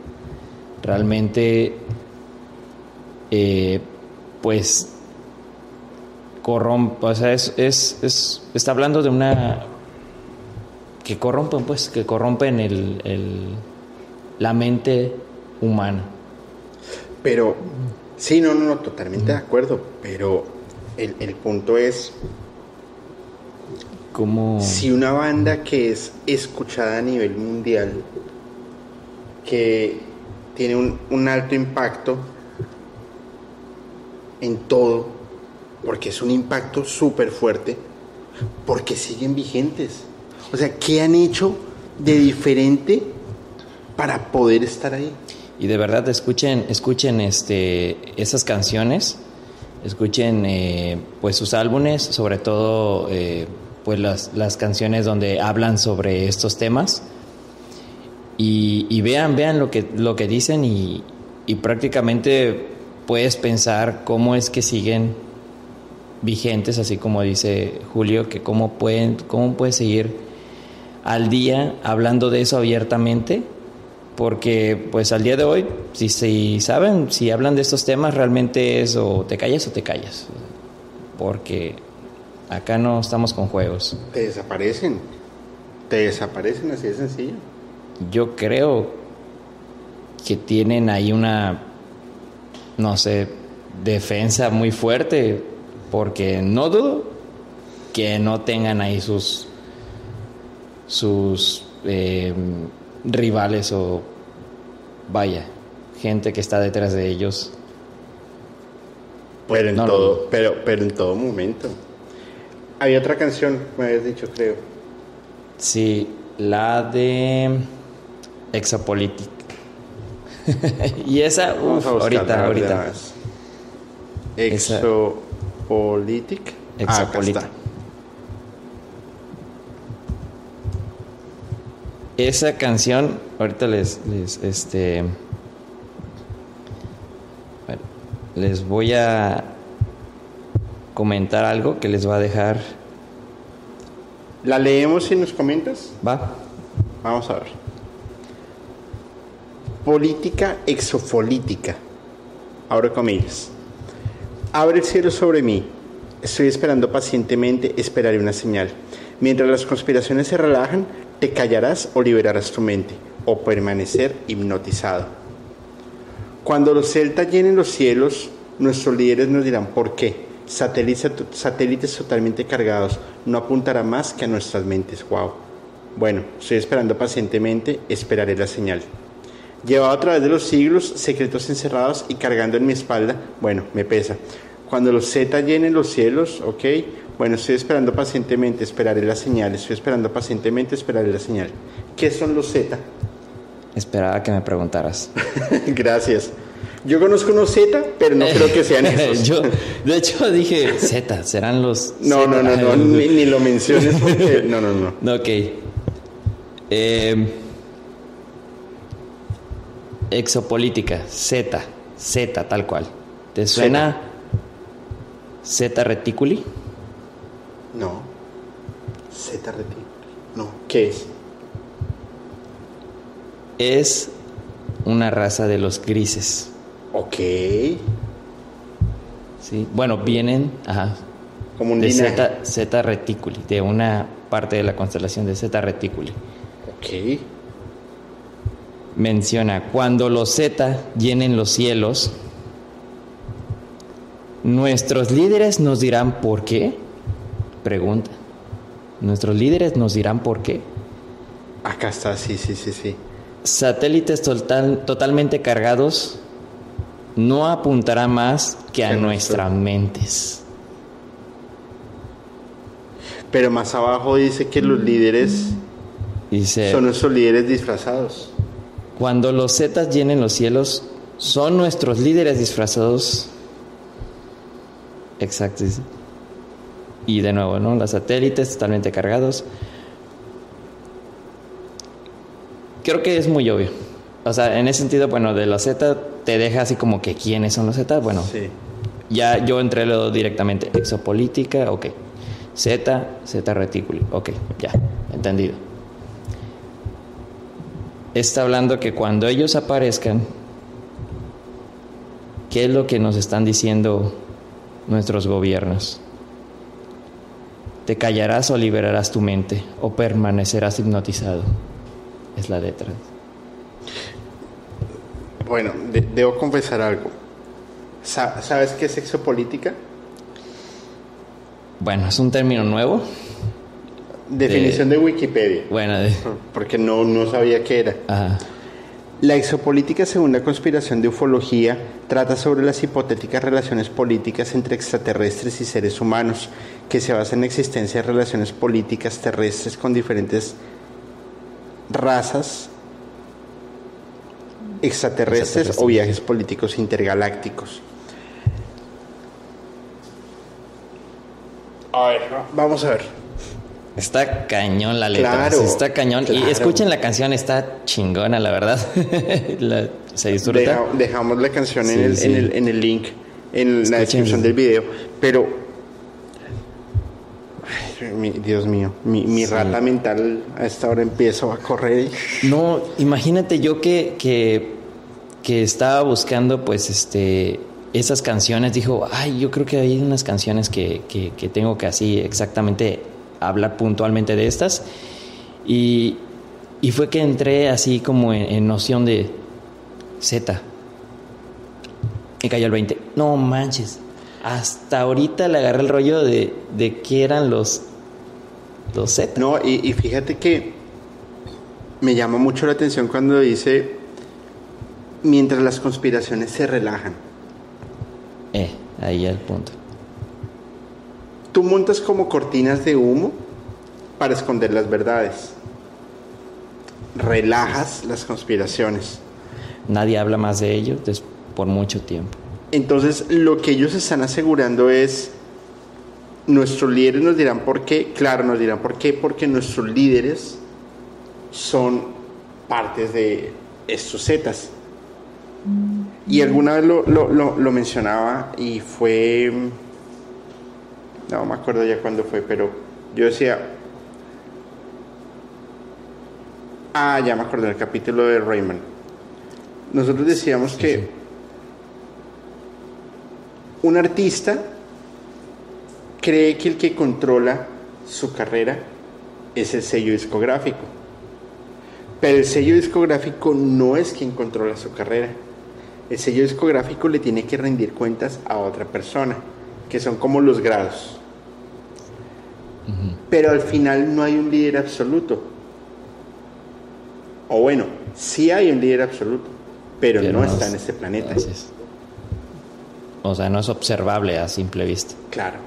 Realmente, eh, pues corrompe, o sea, es, es- está hablando de una que corrompen, pues, que corrompen el, el- la mente humana. Pero, sí, no, no, no, totalmente de acuerdo. Pero el, el punto es, Como si una banda que es escuchada a nivel mundial, que tiene un, un alto impacto en todo, porque es un impacto súper fuerte, porque siguen vigentes. O sea, ¿qué han hecho de diferente para poder estar ahí? y de verdad escuchen, escuchen este esas canciones, escuchen eh, pues sus álbumes, sobre todo eh, pues las, las canciones donde hablan sobre estos temas y, vean, vean lo que lo que dicen y, y prácticamente puedes pensar cómo es que siguen vigentes, así como dice Julio, que cómo pueden, cómo puede seguir al día hablando de eso abiertamente, porque pues al día de hoy, si, si saben, si hablan de estos temas, realmente es o te callas o te callas, porque acá no estamos con juegos. Te desaparecen. Te desaparecen así de sencillo. Yo creo que tienen ahí una, no sé, defensa muy fuerte, porque no dudo que no tengan ahí sus, sus eh, rivales o, vaya, gente que está detrás de ellos. Pero en No, no, todo, pero, pero en todo momento. Había otra canción, me habías dicho, creo. Sí, la de Exopolitic. y esa, Vamos uf, a buscarla, ahorita, ahorita. Esa- Exopolitic. Ah, acá Exopolitic. está. Esa canción, ahorita les, les, este, bueno, les voy a comentar algo que les va a dejar, ¿La leemos y nos comentas? va, Vamos a ver. Política exofolítica. Abre comillas. Abre el cielo sobre mí. Estoy esperando pacientemente, esperaré una señal. Mientras las conspiraciones se relajan, te callarás o liberarás tu mente, o permanecer hipnotizado. Cuando los celtas llenen los cielos, nuestros líderes nos dirán por qué. Satélites, totalmente cargados no apuntará más que a nuestras mentes. Wow. Bueno, estoy esperando pacientemente, esperaré la señal. Llevado a través de los siglos, secretos encerrados y cargando en mi espalda, bueno, me pesa. Cuando los Z llenen los cielos, ok, bueno, estoy esperando pacientemente, esperaré la señal, estoy esperando pacientemente, esperaré la señal. ¿Qué son los Z? Esperaba que me preguntaras. Gracias. Yo conozco unos Z, pero no creo que sean esos. Yo, de hecho, dije Z, serán los. No, no, no, no, ni, ni, lo menciones porque. No, no, no. No, ok. Eh, exopolítica, Z, Z, tal cual. ¿Te suena Z reticuli? No. Z reticuli. No. ¿Qué es? Es una raza de los grises. Ok. Sí, bueno, vienen ajá, Como un de Z reticuli, de una parte de la constelación de Z reticuli. Ok. Menciona, cuando los Z llenen los cielos, nuestros líderes nos dirán por qué. Pregunta. Nuestros líderes nos dirán por qué. Acá está, sí, sí, sí, sí. Satélites total- totalmente cargados no apuntará más que a nuestro- nuestras mentes. Pero más abajo dice que los líderes Dice, son nuestros líderes disfrazados. cuando los Zetas llenen los cielos, son nuestros líderes disfrazados. Exacto. Y de nuevo, ¿no? Los satélites totalmente cargados. Creo que es muy obvio. O sea, en ese sentido, bueno, de los Z te deja así como que quiénes son los Z. Bueno, Sí. ya yo entré lo directamente. Exopolítica, ok. Z, Z reticuli, ok, ya, entendido. Está hablando que cuando ellos aparezcan, ¿qué es lo que nos están diciendo nuestros gobiernos? Te callarás o liberarás tu mente o permanecerás hipnotizado. Es la letra. Bueno, de- debo confesar algo. Sa- ¿Sabes qué es exopolítica? Bueno, es un término nuevo. Definición de Wikipedia. Bueno, de- Porque no, no sabía qué era. ajá. La exopolítica, según la conspiración de ufología, trata sobre las hipotéticas relaciones políticas entre extraterrestres y seres humanos, que se basan en la existencia de relaciones políticas terrestres con diferentes razas extraterrestres o Extraterrestres. viajes políticos intergalácticos. A ver, vamos a ver. Está cañón la letra. Claro, está cañón. Y escuchen la canción, está chingona, la verdad. La- se disfruta. Deja- dejamos la canción en, el, sí. en, el, en el link, en la descripción del video. Pero, ay, mi- Dios mío, mi, mi Sí. rata mental a esta hora empiezo a correr. No, imagínate yo que, que, que estaba buscando, pues, este, esas canciones. Dijo, ay, yo creo que hay unas canciones que, que, que tengo que así exactamente hablar puntualmente de estas. Y, y fue que entré así como en, en noción de Z. Me cayó el 20. No manches. Hasta ahorita le agarré el rollo de, de qué eran los, los Z. No, y, y fíjate que me llama mucho la atención cuando dice, mientras las conspiraciones se relajan. Eh, ahí el punto. Tú montas como cortinas de humo para esconder las verdades. Relajas las conspiraciones. Nadie habla más de ello por mucho tiempo. Entonces, lo que ellos están asegurando es, nuestros líderes nos dirán por qué, claro, nos dirán por qué, porque nuestros líderes son partes de estos zetas. Y alguna vez lo, lo- lo- lo mencionaba y fue, no me acuerdo ya cuándo fue, pero yo decía, ah, ya me acuerdo, en el capítulo de Raymond. Nosotros decíamos que sí. un artista cree que el que controla su carrera es el sello discográfico. Pero el sello discográfico no es quien controla su carrera. El sello discográfico le tiene que rendir cuentas a otra persona, que son como los grados. Pero al final no hay un líder absoluto. O bueno, sí hay un líder absoluto, pero, no, está en este planeta. O sea, no es observable a simple vista. Claro.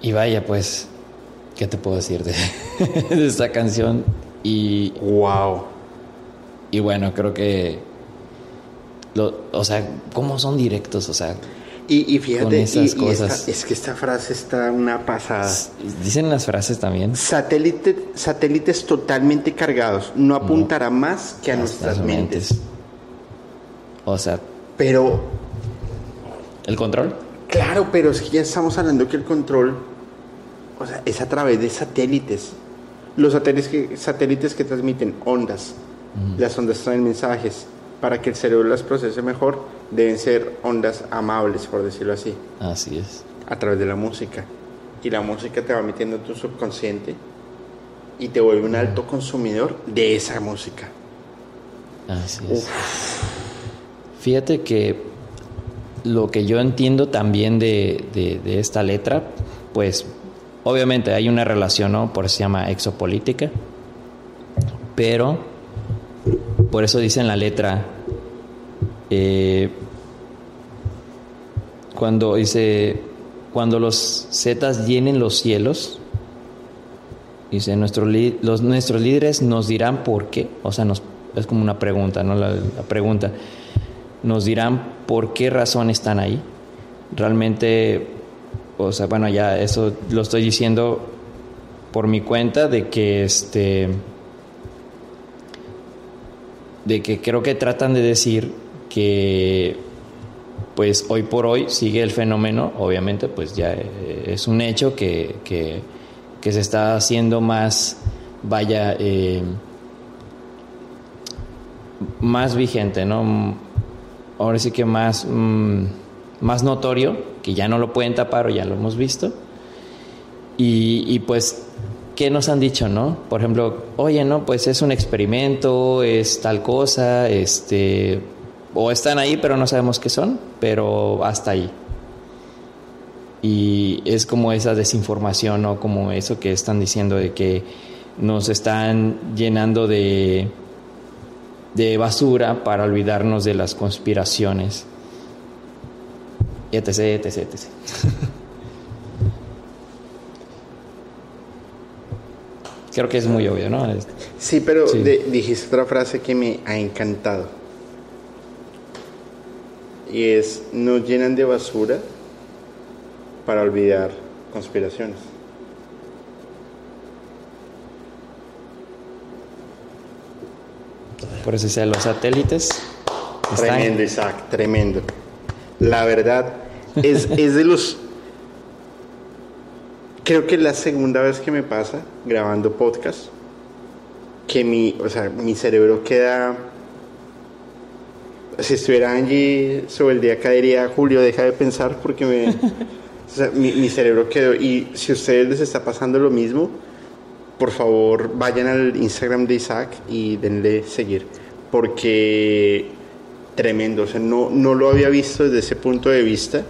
Y vaya, pues, ¿qué te puedo decir de, de esta canción? Y. ¡Wow! Y bueno, creo que. O sea, ¿cómo son directos? O sea. Y, fíjate, esas cosas. es que esta frase está una pasada. Dicen las frases también. Satélite, satélites totalmente cargados. No apuntará más que a nuestras mentes. O sea. Pero. ¿El control? Claro, pero es que ya estamos hablando que el control. O sea, es a través de satélites. Los satélites que, satélites que transmiten ondas. Las ondas traen mensajes para que el cerebro las procese mejor, deben ser ondas amables, por decirlo así. Así es. A través de la música. Y la música te va metiendo en tu subconsciente y te vuelve un alto consumidor de esa música. Así es. Fíjate que lo que yo entiendo también de, de, esta letra, pues obviamente hay una relación, ¿no? Por eso se llama exopolítica, pero por eso dice en la letra, eh, cuando dice, cuando los zetas llenen los cielos, dice, nuestro los, nuestros líderes nos dirán por qué, o sea, es como una pregunta, ¿no? La, la pregunta, nos dirán por qué razón están ahí. Realmente, o sea, bueno, ya eso lo estoy diciendo por mi cuenta de que este de que creo que tratan de decir que pues hoy por hoy sigue el fenómeno, obviamente pues ya eh, es un hecho que, que, se está haciendo más, vaya, eh, más vigente, ¿no? Ahora sí que más, mm, más notorio, que ya no lo pueden tapar o ya lo hemos visto. Y, y pues ¿qué nos han dicho, no? Por ejemplo, oye, no, pues es un experimento, es tal cosa, este, o están ahí pero no sabemos qué son, pero hasta ahí. Y es como esa desinformación, ¿no? Como eso que están diciendo de que nos están llenando de, de basura para olvidarnos de las conspiraciones. etc, etc, etc. Creo que es muy obvio, ¿no? Sí, pero dijiste otra frase que me ha encantado. Y es, nos llenan de basura para olvidar conspiraciones. Por eso sea los satélites. Tremendo, Isaac, tremendo. La verdad, es, es de los creo que es la segunda vez que me pasa grabando podcast que mi, o sea, mi cerebro queda si estuviera Angie sobre el día acá diría Julio deja de pensar porque me o sea, mi, mi, cerebro quedó y si a ustedes les está pasando lo mismo por favor vayan al Instagram de Isaac y denle seguir porque tremendo o sea no, no lo había visto desde ese punto de vista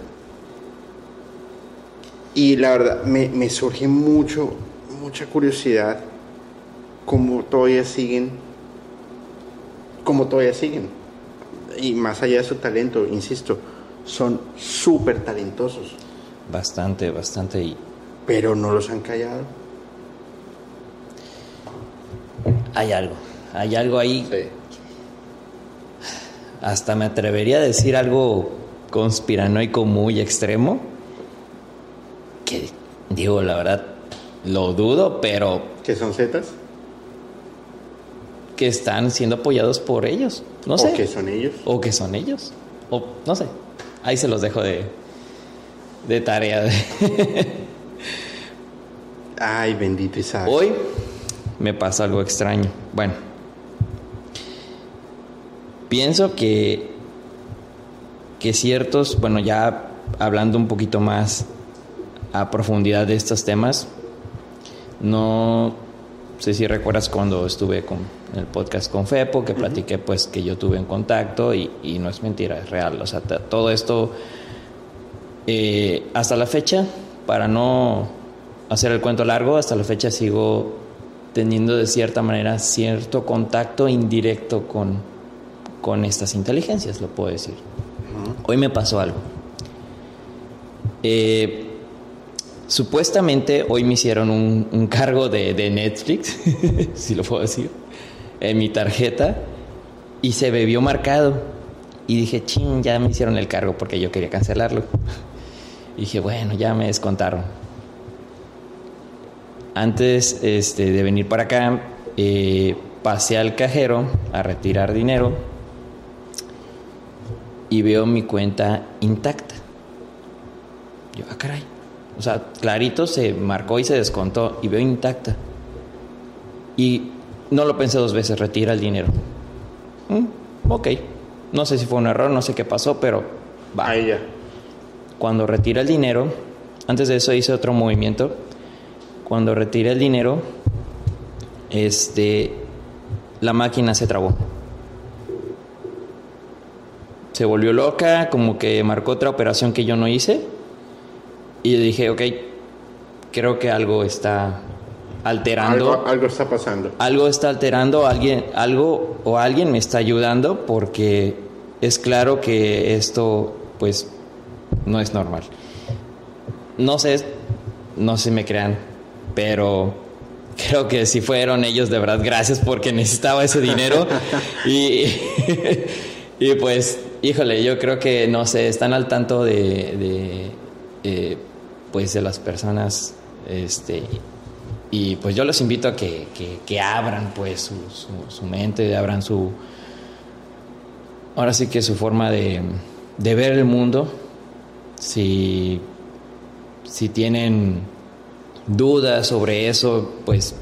y la verdad, me, surge mucho, mucha curiosidad cómo todavía siguen, cómo todavía siguen. Y más allá de su talento, insisto, son súper talentosos. Bastante, bastante. Pero no los han callado. Hay algo, hay algo ahí. Hasta me atrevería a decir algo conspiranoico muy extremo que digo, la verdad, lo dudo, pero... ¿Que son Zetas? Que están siendo apoyados por ellos, no sé. O que son ellos. O que son ellos. O no sé. Ahí se los dejo de, de tarea. Ay, bendito Isaac. Hoy me pasa algo extraño. Bueno, pienso que, que ciertos, bueno, ya hablando un poquito más a profundidad de estos temas, no, sé si recuerdas cuando estuve con el podcast con Fepo, que platiqué pues que yo tuve en contacto y, y no es mentira, es real. O sea, todo esto, eh, hasta la fecha, para no hacer el cuento largo, hasta la fecha sigo teniendo de cierta manera cierto contacto indirecto con, con estas inteligencias, lo puedo decir. Hoy me pasó algo. Eh, Supuestamente hoy me hicieron un, cargo de, Netflix, si lo puedo decir, en mi tarjeta y se vio marcado. Y dije, ching, ya me hicieron el cargo porque yo quería cancelarlo. Y dije, bueno, ya me descontaron. Antes este, de venir para acá, eh, pasé al cajero a retirar dinero y veo mi cuenta intacta. Yo, ah, caray o sea, clarito se marcó y se descontó y veo intacta. Y no lo pensé dos veces, retira el dinero. Mm, ok, no sé si fue un error, no sé qué pasó, pero va. Ahí ya. Cuando retira el dinero, antes de eso hice otro movimiento. Cuando retira el dinero, este, la máquina se trabó. Se volvió loca, como que marcó otra operación que yo no hice y dije, ok, creo que algo está alterando. Algo, está pasando. Algo está alterando, alguien, algo o alguien me está ayudando porque es claro que esto, pues, no es normal. No sé, no sé si me crean, pero creo que si fueron ellos, de verdad, gracias porque necesitaba ese dinero. y, y pues, híjole, yo creo que, no sé, están al tanto de, eh, pues de las personas este y pues yo los invito a que, que, abran pues su, su, mente, abran su ahora sí que su forma de, de ver el mundo. Si si tienen dudas sobre eso pues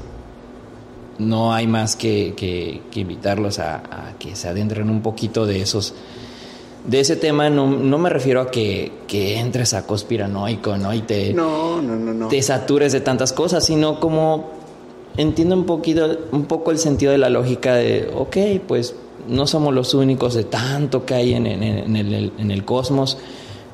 no hay más que, que, invitarlos a, a, que se adentren un poquito de esos de ese tema no, me refiero a que, entres a conspiranoico, ¿no? Y te, no, no, no, te satures de tantas cosas, sino como entiendo un poquito, un poco el sentido de la lógica de, ok, pues no somos los únicos de tanto que hay en, en, el, en el cosmos,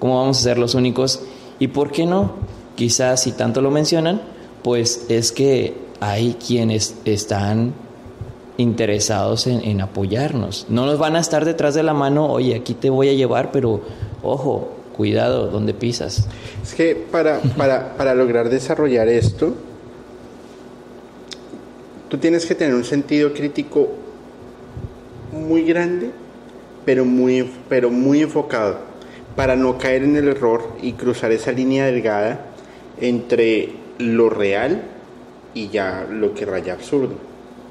¿cómo vamos a ser los únicos? Y por qué no, quizás si tanto lo mencionan, pues es que hay quienes están interesados en, apoyarnos. No nos van a estar detrás de la mano, oye, aquí te voy a llevar, pero ojo, cuidado donde pisas. Es que para, para, para lograr desarrollar esto, tú tienes que tener un sentido crítico muy grande, pero muy, pero muy enfocado, para no caer en el error y cruzar esa línea delgada entre lo real y ya lo que raya absurdo.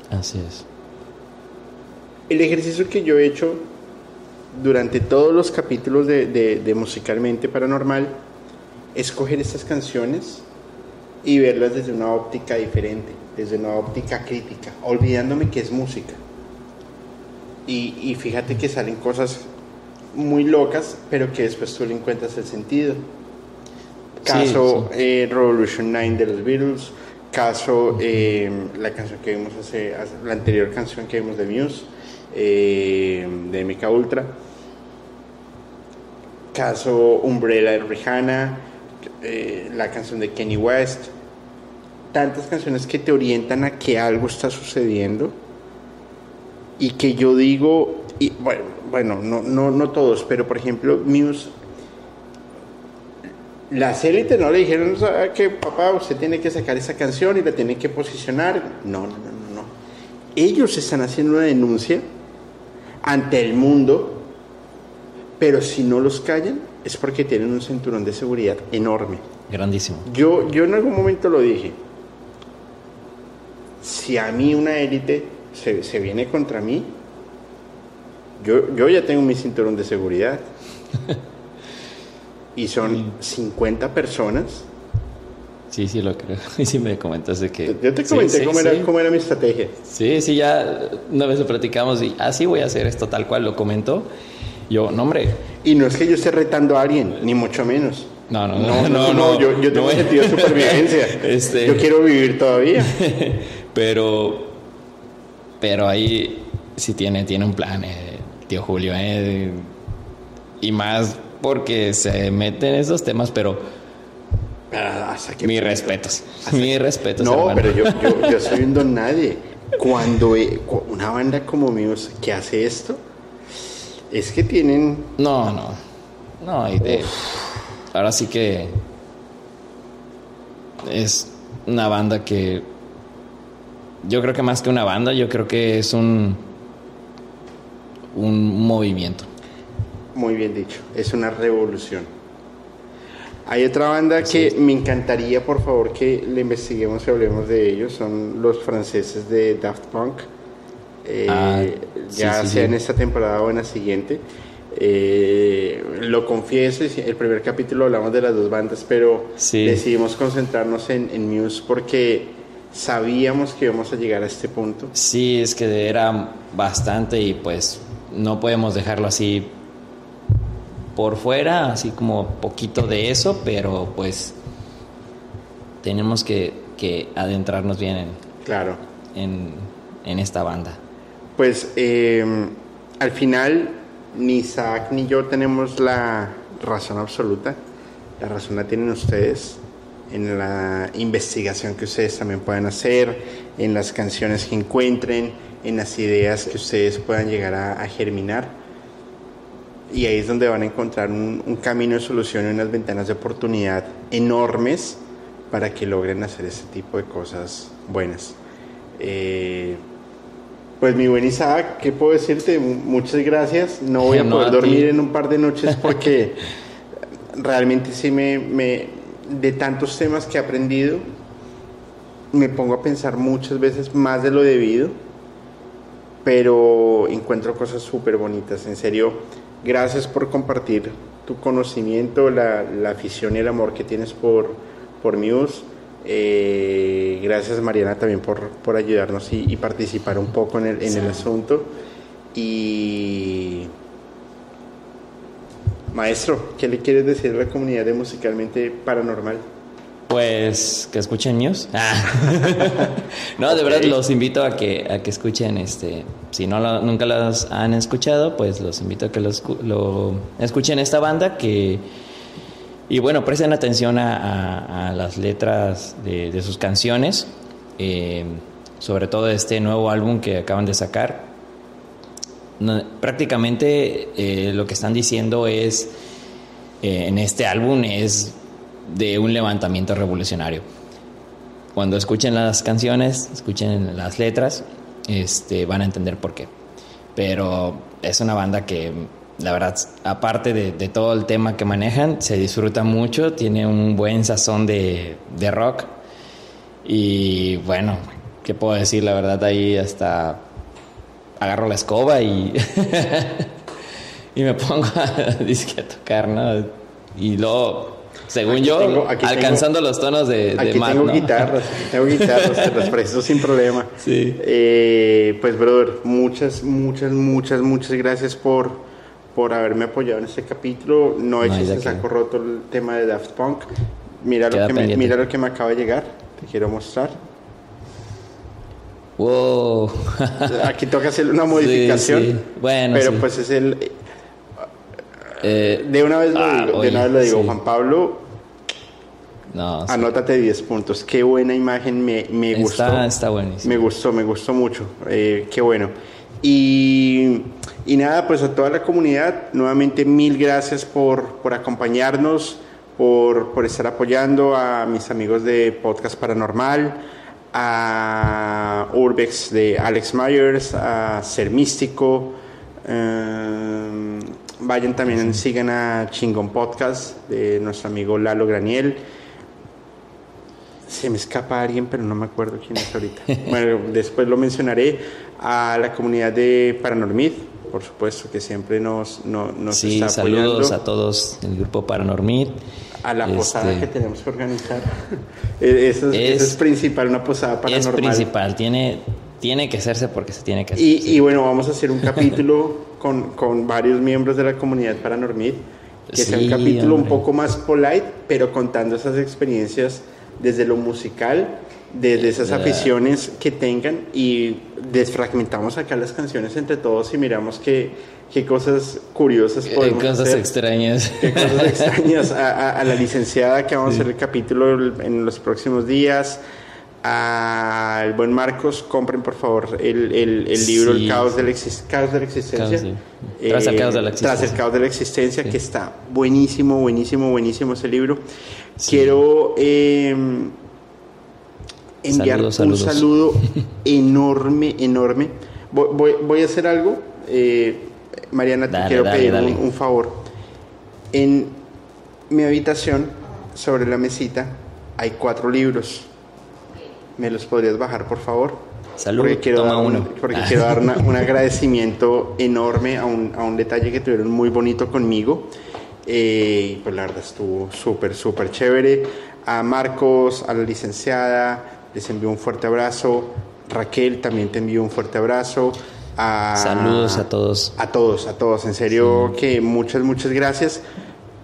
Así es. El ejercicio que yo he hecho durante todos los capítulos de, Musicalmente Paranormal es coger estas canciones y verlas desde una óptica diferente, desde una óptica crítica, olvidándome que es música. Y, fíjate que salen cosas muy locas, pero que después tú le encuentras el sentido. Caso eh, Revolution 9 de los Beatles, caso eh, la canción que vimos hace, la anterior canción que vimos de Muse, eh, de MK Ultra, caso Umbrella de Rihanna, eh, la canción de Kenny West, tantas canciones que te orientan a que algo está sucediendo y que yo digo, bueno, bueno no, no, no todos, pero por ejemplo, Muse las élites no le dijeron que papá usted tiene que sacar esa canción y la tiene que posicionar. No, no, no, no, no. Ellos están haciendo una denuncia ante el mundo, pero si no los callan es porque tienen un cinturón de seguridad enorme. Grandísimo. Yo, yo en algún momento lo dije. Si a mí una élite se, viene contra mí, yo, yo ya tengo mi cinturón de seguridad. y son 50 personas Sí, sí, lo creo. Y sí me comentaste que... Yo te comenté cómo, era, cómo, era, mi estrategia. Sí, sí, ya una vez lo platicamos y así ah, voy a hacer esto tal cual lo comentó. Yo, no, hombre. Y no es que yo esté retando a alguien, ni mucho menos. No, no, no, no, no, yo, yo tengo sentido de supervivencia. Este... Yo quiero vivir todavía. Pero, pero ahí sí tiene, tiene un plan, eh, tío Julio, eh, y más porque se mete en esos temas, pero mis respetos, mis respetos. No, pero yo, yo, soy un don nadie. Cuando una banda como Muse que hace esto, es que tienen... No, no, no, y de, ahora sí que es una banda que yo creo que más que una banda, yo creo que es un un movimiento. Muy bien dicho, es una revolución. Hay otra banda que me encantaría, por favor, que le investiguemos y hablemos de ellos. Son los franceses de Daft Punk. Eh, ah, ya sea en esta temporada o en la siguiente. Eh, lo confieso, el primer capítulo hablamos de las dos bandas, pero decidimos concentrarnos en, en Muse porque sabíamos que íbamos a llegar a este punto. Sí, es que era bastante y pues no podemos dejarlo así por fuera, así como poquito de eso, pero pues tenemos que, adentrarnos bien en, claro. en, esta banda. Pues em, al final ni Isaac ni yo tenemos la razón absoluta, la razón la tienen ustedes en la investigación que ustedes también puedan hacer, en las canciones que encuentren, en las ideas que ustedes puedan llegar a, germinar. Y ahí es donde van a encontrar un, camino de solución y unas ventanas de oportunidad enormes para que logren hacer ese tipo de cosas buenas. Eh, pues mi buen Isaac, ¿qué puedo decirte? Muchas gracias. No voy a poder dormir en un par de noches porque realmente sí me, me, de tantos temas que he aprendido, me pongo a pensar muchas veces más de lo debido pero encuentro cosas súper bonitas. En serio, gracias por compartir tu conocimiento, la, la afición y el amor que tienes por, por Muse. Eh, gracias Mariana también por, por ayudarnos y, participar un poco en el, en el asunto. Y maestro, ¿qué le quieres decir a la comunidad de Musicalmente Paranormal? Pues que escuchen News. Ah. no, de verdad los invito a que, a que escuchen este. Si no nunca los han escuchado, pues los invito a que los, lo escuchen esta banda que. Y bueno, presten atención a, las letras de, sus canciones. Eh, sobre todo este nuevo álbum que acaban de sacar. prácticamente eh, lo que están diciendo es. Eh, en este álbum es de un levantamiento revolucionario. Cuando escuchen las canciones, escuchen las letras, este, van a entender por qué. Pero es una banda que, la verdad, aparte de, todo el tema que manejan, se disfruta mucho, tiene un buen sazón de, de rock. Y bueno, ¿qué puedo decir? La verdad, ahí hasta agarro la escoba y, y me pongo a, a tocar, ¿no? Y luego según yo, alcanzando los tonos de, de aquí tengo guitarras, tengo guitarras, te las presto sin problema. Sí. Eh, pues, brother, muchas, muchas, muchas, muchas gracias por, por haberme apoyado en este capítulo. No he hecho saco roto el tema de Daft Punk. Mira lo, que me, mira lo que me acaba de llegar. Te quiero mostrar. Wow. Aquí toca hacer una modificación. Sí, Bueno, pero pues es el eh, de una vez lo ah, digo, de una vez lo digo Juan Pablo. No, Anótate 10 puntos. Qué buena imagen, me, me gustó. Está buenísimo. Me gustó, me gustó mucho. Eh, qué bueno. Y, y, nada, pues a toda la comunidad, nuevamente mil gracias por, por acompañarnos, por, por, estar apoyando a mis amigos de Podcast Paranormal, a Urbex de Alex Myers, a Ser Místico. Eh, Vayan también, sigan a Chingón Podcast de nuestro amigo Lalo Graniel. Se me escapa alguien, pero no me acuerdo quién es ahorita. bueno, después lo mencionaré. A la comunidad de Paranormid, por supuesto, que siempre nos, nos sí, está apoyando. saludos a todos del grupo Paranormid. A la posada este, que tenemos que organizar. E-, eso, es, principal, una posada paranormal. Es principal, tiene, tiene que hacerse porque se tiene que hacer. Y, y bueno, vamos a hacer un capítulo con, con varios miembros de la comunidad Paranormid, que es un capítulo un poco más polite, pero contando esas experiencias desde lo musical de, esas aficiones que tengan y desfragmentamos acá las canciones entre todos y miramos qué, qué cosas curiosas podemos qué cosas extrañas. Qué cosas extrañas. A, la licenciada que vamos a hacer el capítulo en los próximos días. Al buen Marcos, compren por favor el, el, libro El caos de la, caos de la existencia. Tras el caos de la existencia. Tras el caos de la existencia, que está buenísimo, buenísimo, buenísimo ese libro. Quiero eh, enviar un saludo enorme, enorme. Voy, voy, a hacer algo. Eh, Mariana, te quiero pedir Un, favor. En mi habitación, sobre la mesita, hay cuatro libros. ¿Me los podrías bajar, por favor? Salud, porque quiero dar, uno. Porque quiero dar un agradecimiento enorme a un, a un, detalle que tuvieron muy bonito conmigo. Eh, pues la verdad estuvo súper, súper chévere. A Marcos, a la licenciada, les envío un fuerte abrazo. Raquel, también te envío un fuerte abrazo. Saludos a todos. A todos, a todos. En serio que muchas, muchas gracias.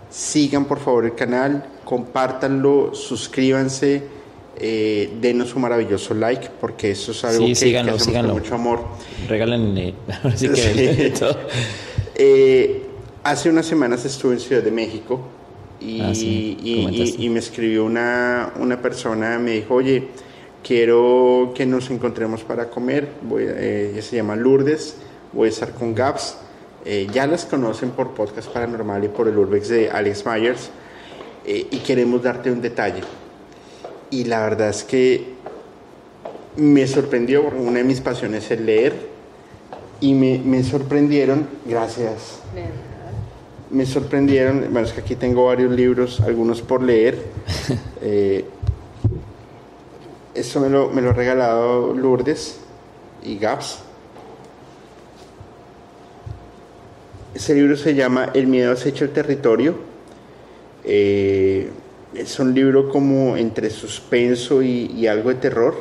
Sigan por favor el canal, compártanlo, suscríbanse, eh, denos un maravilloso like, porque eso es algo que, síganlo, con mucho amor. Regálenle, sí que eh, hace unas semanas estuve en Ciudad de México y, ah, y, me escribió una, una persona, me dijo, oye, quiero que nos encontremos para comer, voy, eh, ella se llama Lourdes, voy a estar con Gaps, eh, ya las conocen por Podcast Paranormal y por el Urbex de Alex Myers, eh, y queremos darte un detalle. Y la verdad es que me sorprendió, una de mis pasiones es leer, y me, me sorprendieron, gracias. Me sorprendieron, bueno, es que aquí tengo varios libros, algunos por leer. Eso me lo, me lo ha regalado Lourdes y Gaps. Ese libro se llama El miedo acecha el territorio. Eh, es un libro como entre suspenso y, algo de terror.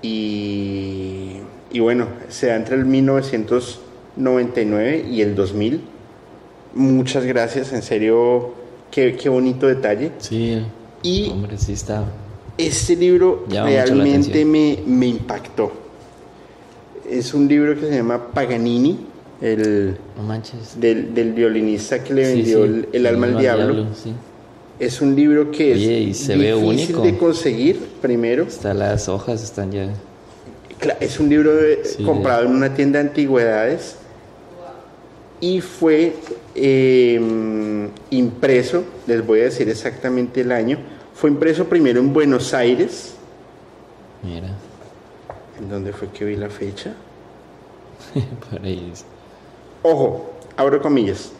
Y, y, bueno, se da entre el 1999 y el 2000. Muchas gracias, en serio, qué, qué bonito detalle. Sí, y hombre, sí está este libro realmente me, me, impactó. Es un libro que se llama Paganini, el del, violinista que le vendió El, alma al diablo. Es un libro que es difícil de conseguir primero. Está, las hojas están ya. Es un libro comprado en una tienda de antigüedades y fue em, impreso, les voy a decir exactamente el año, fue impreso primero en Buenos Aires. Mira. ¿En dónde fue que vi la fecha? Por ahí. Ojo, abro comillas.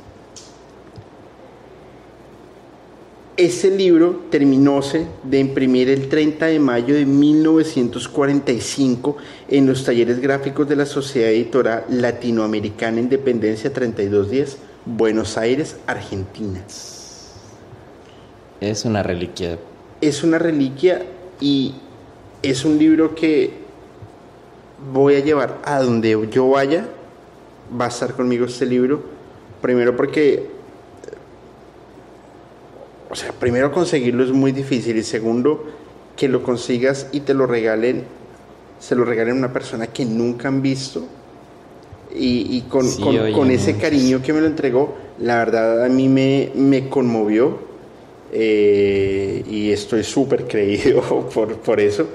Ese libro terminóse de imprimir el 30 de mayo de 1945 en los talleres gráficos de la Sociedad Editora Latinoamericana Independencia 3210, Buenos Aires, Argentina. Es una reliquia. Es una reliquia y es un libro que voy a llevar a donde yo vaya. Va a estar conmigo este libro. Primero porque, o sea, primero conseguirlo es muy difícil y segundo, que lo consigas y te lo regalen, se lo regalen a una persona que nunca han visto y, con, con, ese cariño que me lo entregó, la verdad a mí me, me conmovió eh, y estoy súper creído por, por eso.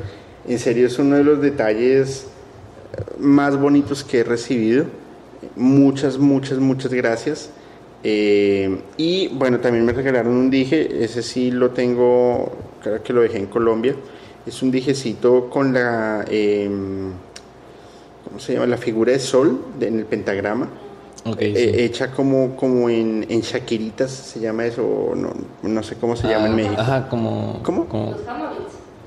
En serio es uno de los detalles más bonitos que he recibido. Muchas, muchas, muchas gracias. Eh, y bueno, también me regalaron un dije, ese sí lo tengo, creo que lo dejé en Colombia. Es un dijecito con la, em, ¿cómo se llama? La figura de sol en el pentagrama. Eh, hecha como, como en, en Shakiritas, se llama eso, no, no sé cómo se llama en ah, México. Ajá, como... ¿Cómo?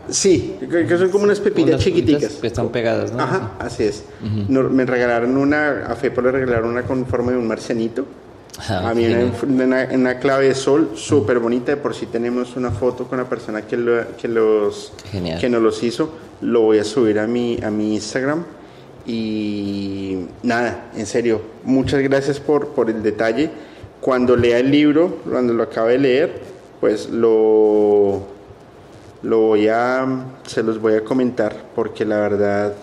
Sí, que son como unas pepitas chiquiticas. Que están pegadas, ¿no? Ajá, así es. me regalaron una, a Fepo le regalaron una con forma de un marcianito. Ah, a mí una, una, clave de sol súper bonita. Por si tenemos una foto con la persona que, que, los, que nos los hizo. Lo voy a subir a mi, a mi Instagram. Y nada, en serio, muchas gracias por, por el detalle. Cuando lea el libro, cuando lo acabe de leer, pues lo, lo lo voy a, se los voy a comentar porque la verdad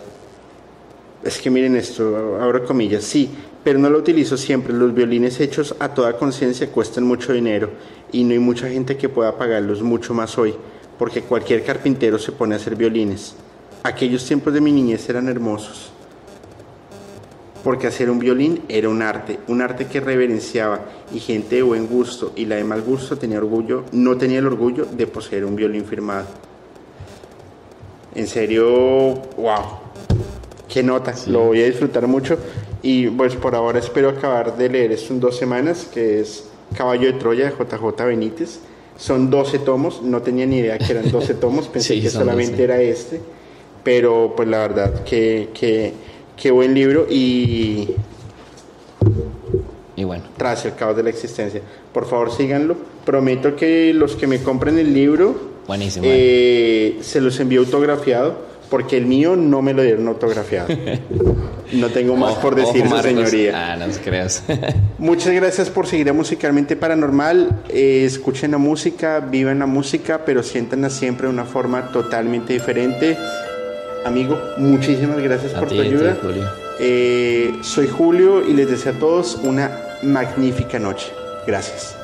es que miren esto, abro comillas, sí, pero no lo utilizo siempre. Los violines hechos a toda conciencia cuestan mucho dinero y no hay mucha gente que pueda pagarlos mucho más hoy, porque cualquier carpintero se pone a hacer violines. Aquellos tiempos de mi niñez eran hermosos, porque hacer un violín era un arte, un arte que reverenciaba y gente de buen gusto y la de mal gusto tenía orgullo, no tenía el orgullo de poseer un violín firmado. En serio, wow, qué nota, lo voy a disfrutar mucho y pues por ahora espero acabar de leer esto en dos semanas, que es Caballo de Troya de JJ Benítez. Son 12 tomos, no tenía ni idea que eran 12 tomos, pensé que solamente era este, pero pues la verdad que, que, buen libro y... Y bueno. Tras el caos de la existencia. Por favor síganlo. Prometo que los que me compren el libro... Buenísimo. Eh, se los envío autografiado porque el mío no me lo dieron autografiado. No tengo más por decir, señoría. Ah, no se creas. Muchas gracias por seguir a Musicalmente Paranormal. Eh, escuchen la música, vivan la música, pero siéntanla siempre de una forma totalmente diferente. Amigo, muchísimas gracias por tu ayuda. Eh, soy Julio y les deseo a todos una magnífica noche. Gracias.